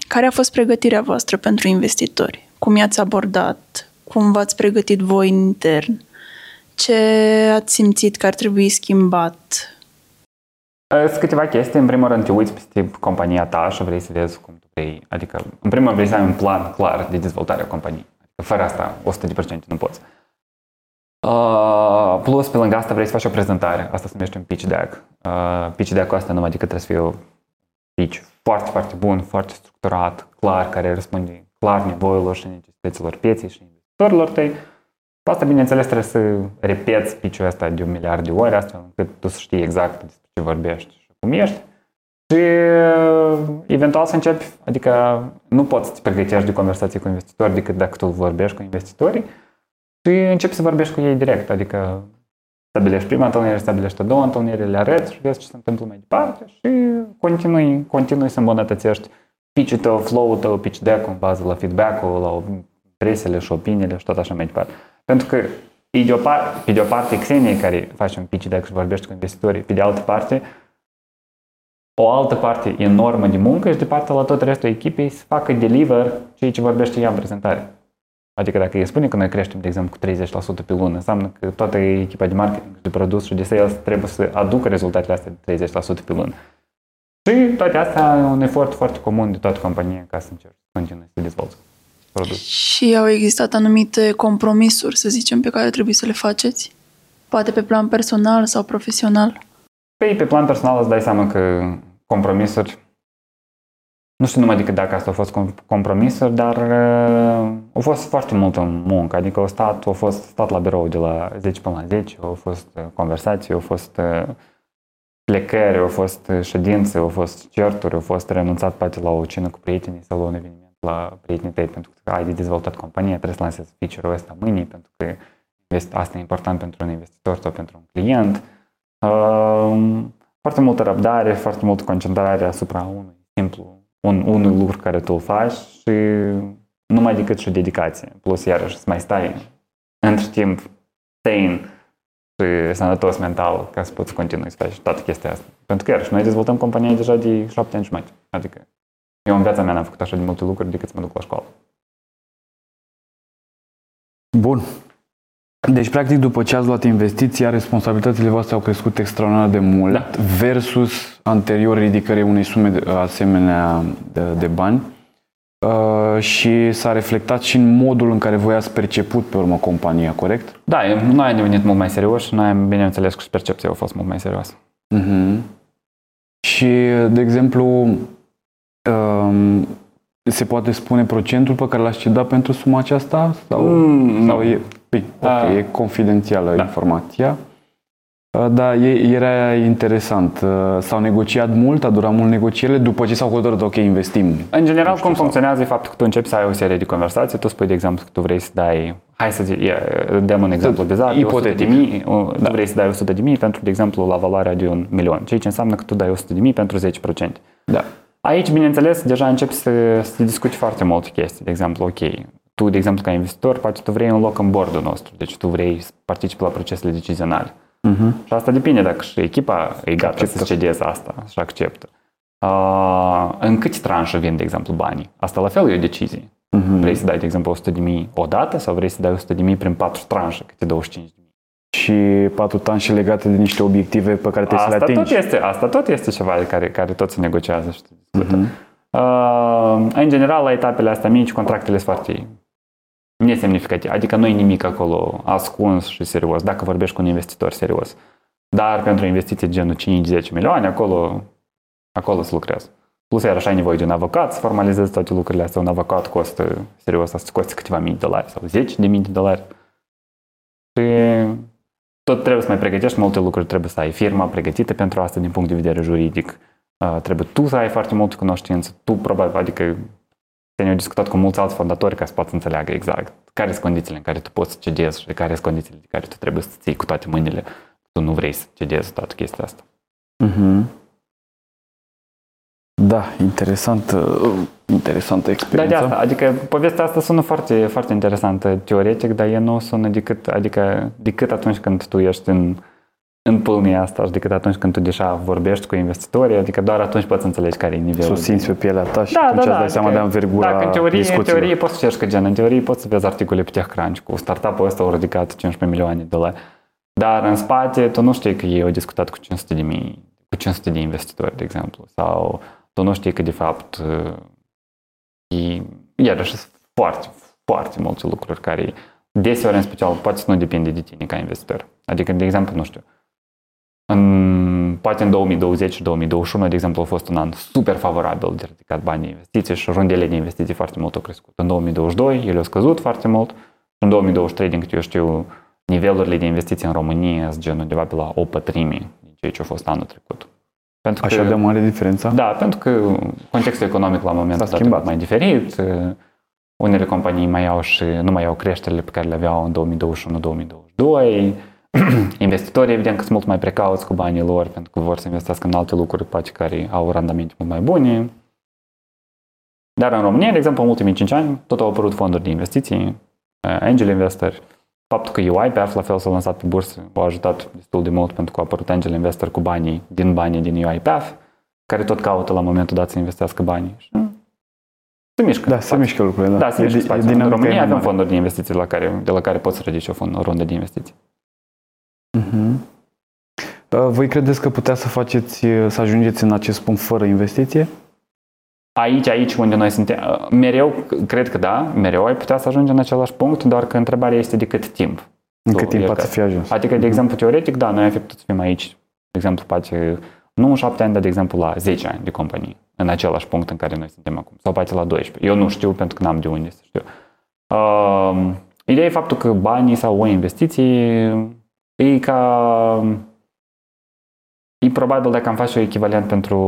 Care a fost pregătirea voastră pentru investitori? Cum i-ați abordat? Cum v-ați pregătit voi în intern? Ce ați simțit că ar trebui schimbat? Sunt câteva chestii. În primul rând, te uiți peste compania ta și vrei să vezi cum tu vrei. Adică, în primul rând, vrei să ai un plan clar de dezvoltare a companiei. Adică, fără asta, 100% nu poți. Uh, plus, pe lângă asta vrei să faci o prezentare. Asta se numește un pitch deck. Uh, pitch deck-ul ăsta numai decât trebuie să fie o pitch foarte, foarte bun, foarte structurat, clar, care răspunde clar nevoilor și necesităților pieței și investitorilor tăi. Asta, bineînțeles, trebuie să repeți pitch-ul ăsta de un miliard de ori, astfel încât tu să știi exact despre ce vorbești și cum ești. Și eventual să începi, adică nu poți să te pregătești de conversații cu investitori decât dacă tu vorbești cu investitorii și începi să vorbești cu ei direct, adică stabilești prima întâlnire, stabilești a doua întâlnire, le arăți și vezi ce se întâmplă mai departe și continui, continui să îmbunătățești pitch-ul tău, flow-ul tău, pitch deck în bază la feedback-ul, la presele și opiniile și tot așa mai departe. Pentru că pe de o parte, pe de o parte Xenia care face un pitch deck și vorbește cu investitorii, pe de altă parte, o altă parte enormă de muncă și de partea la tot restul echipei să facă deliver ceea ce vorbește ea în prezentare. Adică dacă îi spune că noi creștem, de exemplu, cu 30% pe lună, înseamnă că toată echipa de marketing, de produs și de sales trebuie să aducă rezultatele astea de 30% pe lună. Și toate astea un efort foarte comun de toată compania ca să încerci să continui să dezvolți produs. Și au existat anumite compromisuri, să zicem, pe care trebuie să le faceți? Poate pe plan personal sau profesional? Păi, pe plan personal îți dai seama că compromisuri nu știu numai decât dacă asta a fost compromisuri, dar uh, au fost foarte multă muncă. Adică au stat, au fost stat la birou de la 10 până la 10, au fost uh, conversații, au fost uh, plecări, au fost ședințe, au fost certuri, au fost renunțat poate la o cină cu prietenii sau la un eveniment la prietenii tăi pentru că ai de dezvoltat compania, trebuie să lansezi feature-ul ăsta mâine pentru că asta e important pentru un investitor sau pentru un client. Foarte multă răbdare, foarte multă concentrare asupra unui simplu un, unul lucru care tu îl faci și numai decât și dedicație. Plus, iarăși, să mai stai între timp sane și sănătos mental ca să poți continui să faci toată chestia asta. Pentru că, iarăși, noi dezvoltăm compania deja de șapte ani jumătate. Adică eu în viața mea n-am făcut așa de multe lucruri decât să mă duc la școală. Bun. Deci, practic, după ce ați luat investiția, responsabilitățile voastre au crescut extraordinar de mult Da. versus anterior ridicării unei sume de, asemenea de, de bani uh, și s-a reflectat și în modul în care voi ați perceput pe urmă compania, corect? Da, e- noi am devenit mult mai serioși și noi am, bineînțeles, că și percepția a fost mult mai serioasă. Mhm. Și, de exemplu, um, se poate spune procentul pe care l-ați cedat pentru suma aceasta? Sau, Mm, sau nu. e, păi, ok, Ah. e confidențială Da. informația. Uh, Da, e, era interesant. Uh, S-au negociat mult, a durat mult negocierile după ce s-au hotărât, ok, investim. În general, Nu știu, cum sau- funcționează e faptul că tu începi să ai o serie de conversații, tu spui, de exemplu, că tu vrei să dai, hai să zic, ia, dăm un exemplu bizar, de 100 de Ipotetic. mii, o- tu vrei să dai 100 de mii pentru, de exemplu, la valoarea de un milion, ceea ce înseamnă că tu dai 100 de mii pentru 10%. Da. Aici, bineînțeles, deja începi să, să discuți foarte multe chestii. De exemplu, ok, tu, de exemplu, ca investitor, poate tu vrei un loc în bordul nostru, deci tu vrei să participi la procesele decizionale. Uh-huh. Și asta depinde dacă și echipa e gata să cedeze asta și acceptă. Uh, în câte tranșe vin, de exemplu, banii? Asta la fel e o decizie. Mhm. Vrei să dai, de exemplu, 100 de mii odată sau vrei să dai 100 de mii prin 4 tranșe, câte 25 de mii? Și patru tanșe legate de niște obiective pe care trebuie să le Asta tot, atingi. este, asta tot este ceva de care, care tot se negociază și se discută. Mhm. Uh, în general, la etapele astea mici, contractele sunt foarte nesemnificative. Adică nu e nimic acolo ascuns și serios, dacă vorbești cu un investitor serios. Dar pentru investiții genul 5-10 milioane, acolo, acolo să lucrezi. Plus, iar așa ai nevoie de un avocat să formalizezi toate lucrurile astea. Un avocat costă, serios, asta costă câteva mii de dolari sau 10 de mii de dolari. Și tot trebuie să mai pregătești multe lucruri, trebuie să ai firma pregătită pentru asta din punct de vedere juridic. Uh, trebuie tu să ai foarte multă cunoștință. Tu probabil, adică ne-au discutat cu mulți alți fondatori ca să poată să înțeleagă exact care sunt condițiile în care tu poți să cedezi și care sunt condițiile de care tu trebuie să ții cu toate mâinile. Tu nu vrei să cedezi toată chestia asta. Mhm. Da, interesant, uh, interesantă Dar de experiență. asta, adică povestea asta sună foarte, foarte interesantă teoretic, dar ea nu sună decât, adică, decât atunci când tu ești în, în pâlnia asta și decât atunci când tu deja vorbești cu investitorii, adică doar atunci poți să înțelegi care e nivelul. Să o simți pe pielea ta și Da, atunci da, da. îți dai seama de învergura Dacă în teorie, în discuțiilor. teorie poți să citești că gen, în teorie poți să vezi articole pe TechCrunch cu startup-ul ăsta au ridicat 15 milioane de dolari. Dar în spate tu nu știi că ei au discutat cu 500 de mii, cu 500 de investitori, de exemplu. Sau tu nu știi că de fapt e, iarăși sunt foarte, foarte multe lucruri care deseori în special poate să nu depinde de tine ca investitor. Adică, de exemplu, nu știu, în, poate în 2020 și 2021, de exemplu, a fost un an super favorabil de ridicat bani de investiții și rundele de investiții foarte mult au crescut. În 2022 ele au scăzut foarte mult și în 2023, din câte eu știu, nivelurile de investiții în România sunt gen undeva pe la o pătrime din ceea ce a fost anul trecut. Pentru Așa că, de mare diferența? Da, pentru că contextul economic la momentul S-a dat e schimbat. mai diferit. Unele companii mai au și nu mai au creșterile pe care le aveau în 2021-2022. Investitorii, evident, că sunt mult mai precauți cu banii lor pentru că vor să investească în alte lucruri, poate care au randamente mult mai bune. Dar în România, de exemplu, în ultimii 5 ani, tot au apărut fonduri de investiții, uh, angel investor. Faptul că UiPath la fel s-a lansat pe bursă a ajutat destul de mult pentru că au apărut angel investor cu banii din banii din UiPath, care tot caută la momentul dat să investească banii. Și se mișcă. Da, se mișcă lucrurile. Da, Da, se E mișcă di- e spațiul. În dinamica România e mai avem mare. fonduri de investiții la care, de la care poți să ridici o, fond, o rundă de investiții. Mhm. Uh, Voi credeți că putea să faceți, uh, să ajungeți în acest punct fără investiție? Aici, aici unde noi suntem, uh, mereu, cred că da, mereu ai putea să ajungi în același punct, doar că întrebarea este de cât timp. În Tu cât timp e ați ca- fi ajuns? Adică, de exemplu, teoretic, da, noi am fi putut să fim aici, de exemplu, poate nu în șapte ani, dar, de exemplu, la 10 ani de companie, în același punct în care noi suntem acum, sau poate la 12. Eu nu știu, pentru că n-am de unde să știu. Uh, ideea e faptul că banii sau o investiție e ca... E probabil dacă am face o echivalent pentru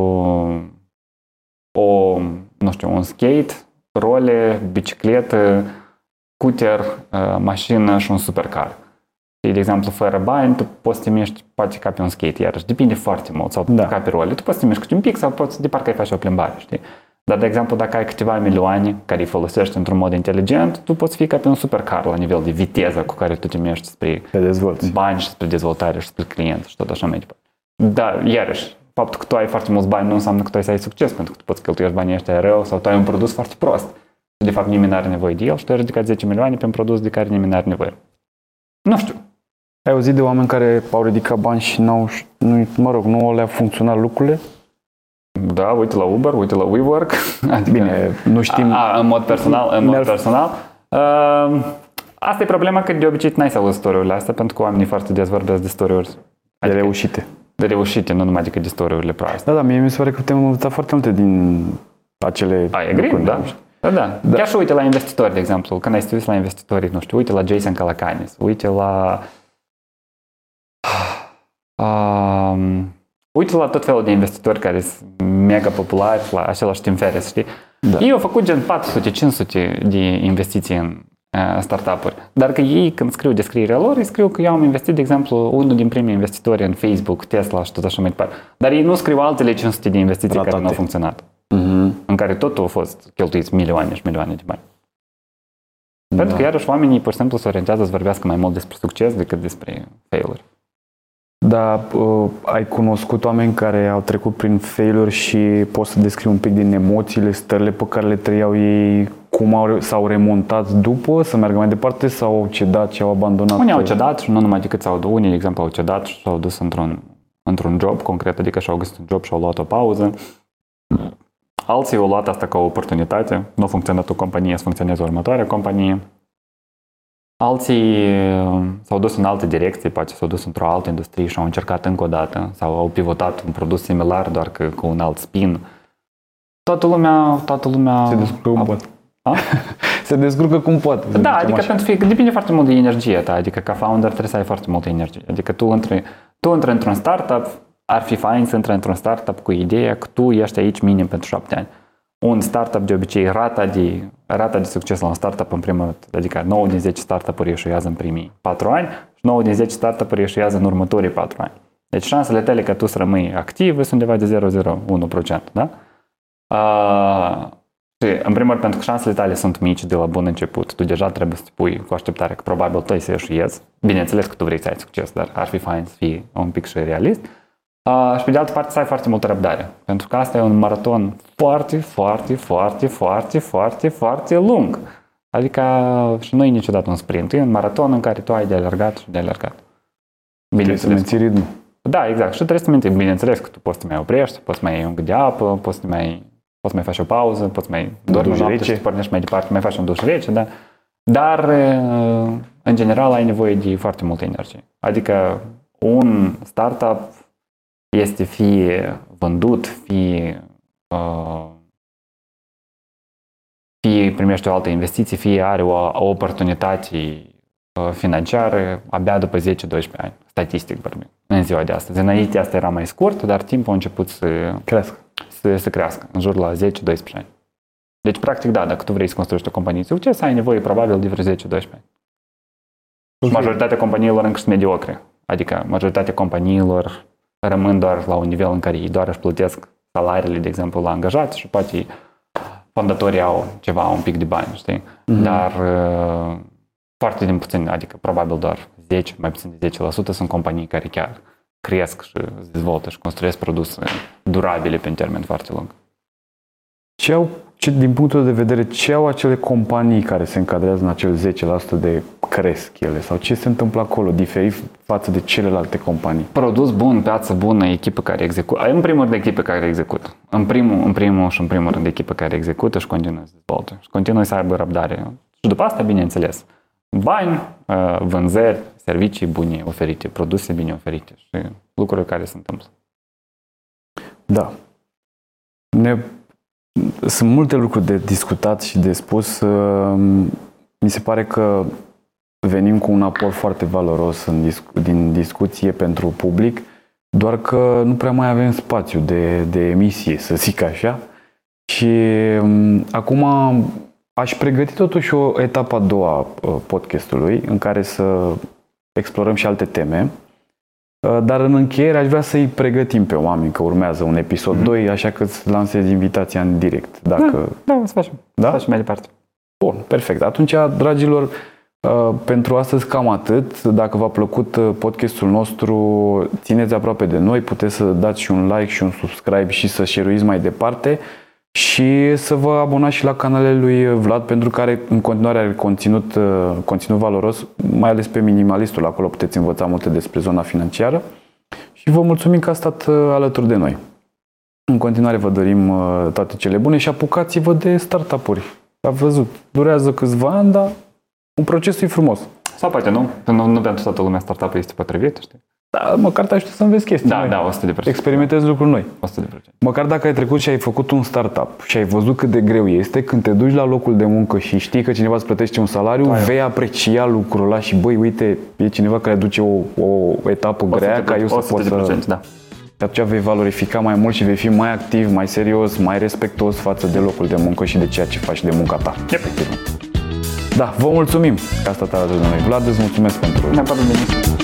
o, nu știu, un skate, role, bicicletă, scooter, uh, mașină și un supercar. Și, de exemplu, fără bani, tu poți să te miști, poate ca pe un skate, iarăși, depinde foarte mult, sau Da. ca pe role. Tu poți să te miști un pic sau poți de parcă ai face o plimbare, știi? Dar, de exemplu, dacă ai câteva milioane care îi folosești într-un mod inteligent, tu poți fi ca pe un supercar la nivel de viteză cu care tu te miști spre Te dezvolți. bani și spre dezvoltare și spre client și tot așa mai departe. Da, iarăși, faptul că tu ai foarte mulți bani nu înseamnă că tu ai să ai succes, pentru că tu poți cheltuiești banii ăștia rău sau tu ai un produs foarte prost. Și de fapt nimeni nu are nevoie de el și tu ai ridicat 10 milioane pe un produs de care nimeni nu are nevoie. Nu știu. Ai auzit de oameni care au ridicat bani și n-au, nu, mă rog, nu le-a funcționat lucrurile? Da, uite la Uber, uite la WeWork. Adică, Bine, nu știm. A, a, în mod personal, în mod Ne-ar- personal. Uh, asta e problema că de obicei n-ai să auzi storiurile astea, pentru că oamenii foarte des vorbesc de storiuri de adică reușite. de reușite, nu numai decât de storiurile proaste. Da, da, mie mi se pare că putem învăța foarte multe din acele Ai agree, lucruri. da. Da, da. da. Chiar și uite la investitori, de exemplu, când ai să te uiți la investitori, nu știu, uite la Jason Calacanis, uite la... Um, uite la tot felul de investitori care sunt mega populari, la același Tim Ferriss, știi? Da. Ei au făcut gen 400-500 de investiții în uh, startup-uri. Dar că ei, când scriu descrierea lor, îi scriu că eu am investit, de exemplu, unul din primii investitori în Facebook, Tesla și tot așa mai departe. Dar ei nu scriu altele 500 de investiții care nu au Ratate. funcționat Mhm. în care totul au fost cheltuiți milioane și milioane de bani. Pentru că, iarăși, oamenii, pur și simplu, se orientează să vorbească mai mult despre succes decât despre failuri. Da, uh, ai cunoscut oameni care au trecut prin failuri și poți să descrii un pic din emoțiile, stările pe care le trăiau ei, cum au, s-au remontat după să meargă mai departe sau au cedat și au abandonat? Unii au cedat și nu numai decât s-au dus, unii, de exemplu, au cedat și s-au dus într-un, într-un job concret, adică și-au găsit un job și au luat o pauză. Alții au luat asta ca o oportunitate. Nu a funcționat o companie, să funcționeze următoarea companie. Alții uh, s-au dus în alte direcții, poate s-au dus într-o altă industrie și au încercat încă o dată sau au pivotat un produs similar, doar că cu un alt spin. Toată lumea, toată lumea... Se descurcă cum poate. A? Se descurcă cum poate. să Da, zicem adică așa. pentru fie, depinde foarte mult de energia ta, adică ca founder trebuie să ai foarte multă energie. Adică tu intri, tu intri într-un startup, ar fi fain să intri într-un startup cu ideea că tu ești aici minim pentru șapte ani. Un startup de obicei, rata de, rata de succes la un startup în primul rând, adică 9 din 10 startup-uri ieșuiază în primii 4 ani și 9 din 10 startup-uri ieșuiază în următorii 4 ani. Deci șansele tale ca tu să rămâi activ sunt undeva de 0,01%, da? Uh, și, în primul rând, pentru că șansele tale sunt mici de la bun început, tu deja trebuie să te pui cu așteptare că probabil tu ai să ieșuiezi. Bineînțeles că tu vrei să ai succes, dar ar fi fain să fii un pic și realist. Uh, și pe de altă parte să ai foarte multă răbdare. Pentru că asta e un maraton foarte, foarte, foarte, foarte, foarte, foarte lung. Adică și nu e niciodată un sprint, e un maraton în care tu ai de alergat și de alergat. Trebuie să menții ritmul. Da, exact. Și trebuie să menții. Bineînțeles că tu poți să te mai oprești, poți să mai iei un gât de apă, poți să te mai, poți să mai faci o pauză, poți să mai dormi duș o noapte rece. și să pornești mai departe, mai faci un duș rece, da? Dar, uh, în general, ai nevoie de foarte multă energie. Adică un startup este fie vândut, fie, uh, fie primește o altă investiție, fie are o, o oportunitate uh, financiară abia după 10-12 ani, statistic vorbim, în ziua de astăzi. Înainte asta era mai scurt, dar timpul a început să, Cresc. să, să crească, în jur la 10-12 ani. Deci, practic, da, dacă tu vrei să construiești o companie de succes, ai nevoie probabil de vreo 10-12 ani. Majoritatea companiilor încă sunt mediocre. Adică majoritatea companiilor rămân doar la un nivel în care ei doar își plătesc salariile, de exemplu, la angajați și poate fondatorii au ceva, un pic de bani, știi? Mm-hmm. Dar uh, foarte din puțin, adică probabil doar 10, mai puțin de 10% sunt companii care chiar cresc și se dezvoltă și construiesc produse durabile pe un termen foarte lung. Ce au, ce, din punctul de vedere, ce au acele companii care se încadrează în acel 10% de cresc ele? Sau ce se întâmplă acolo diferit față de celelalte companii? Produs bun, piață bună, echipă care execută. În primul rând, echipă care execută. În primul, în primul și în primul rând, echipă care execută și continuă să dezvolte. Și continuă să aibă răbdare. Și după asta, bineînțeles, bani, uh, vânzări, servicii bune oferite, produse bine oferite și lucruri care se întâmplă. Da. Ne, sunt multe lucruri de discutat și de spus. Uh, Mi se pare că venim cu un aport foarte valoros în discu- din discuție pentru public, doar că nu prea mai avem spațiu de, de emisie, să zic așa. Și um, acum aș pregăti totuși o etapă a doua a podcastului în care să explorăm și alte teme. Uh, Dar în încheiere aș vrea să-i pregătim pe oameni că urmează un episod mm-hmm. 2, așa că îți lansez invitația în direct. Dacă... Da, să facem. Da? Să facem mai departe. Bun, perfect. Atunci, dragilor, uh, pentru astăzi cam atât. Dacă v-a plăcut uh, podcastul nostru, țineți aproape de noi, puteți să dați și un like și un subscribe și să share mai departe. și să vă abonați și la canalele lui Vlad pentru care în continuare are conținut, uh, conținut valoros, mai ales pe minimalistul, acolo puteți învăța multe despre zona financiară și vă mulțumim că a stat uh, alături de noi. În continuare vă dorim uh, toate cele bune și apucați-vă de startup-uri. A văzut, durează câțiva ani, dar un proces e frumos. Sau poate nu, nu, nu pentru toată lumea startup este potrivit, știi? Da, măcar te ajută să înveți chestii Da, noi. da, 100%. Experimentezi lucruri noi. 100%. Măcar dacă ai trecut și ai făcut un startup și ai văzut cât de greu este, când te duci la locul de muncă și știi că cineva îți plătește un salariu, vei aprecia lucrul ăla și băi, uite, e cineva care duce o, o etapă grea ca eu să pot să... 100%, da. Și atunci vei valorifica mai mult și vei fi mai activ, mai serios, mai respectos față de locul de muncă și de ceea ce faci de munca ta. Yep. Da, vă mulțumim că a stat alături de noi. Vlad, îți mulțumesc pentru Ne-a părut bine.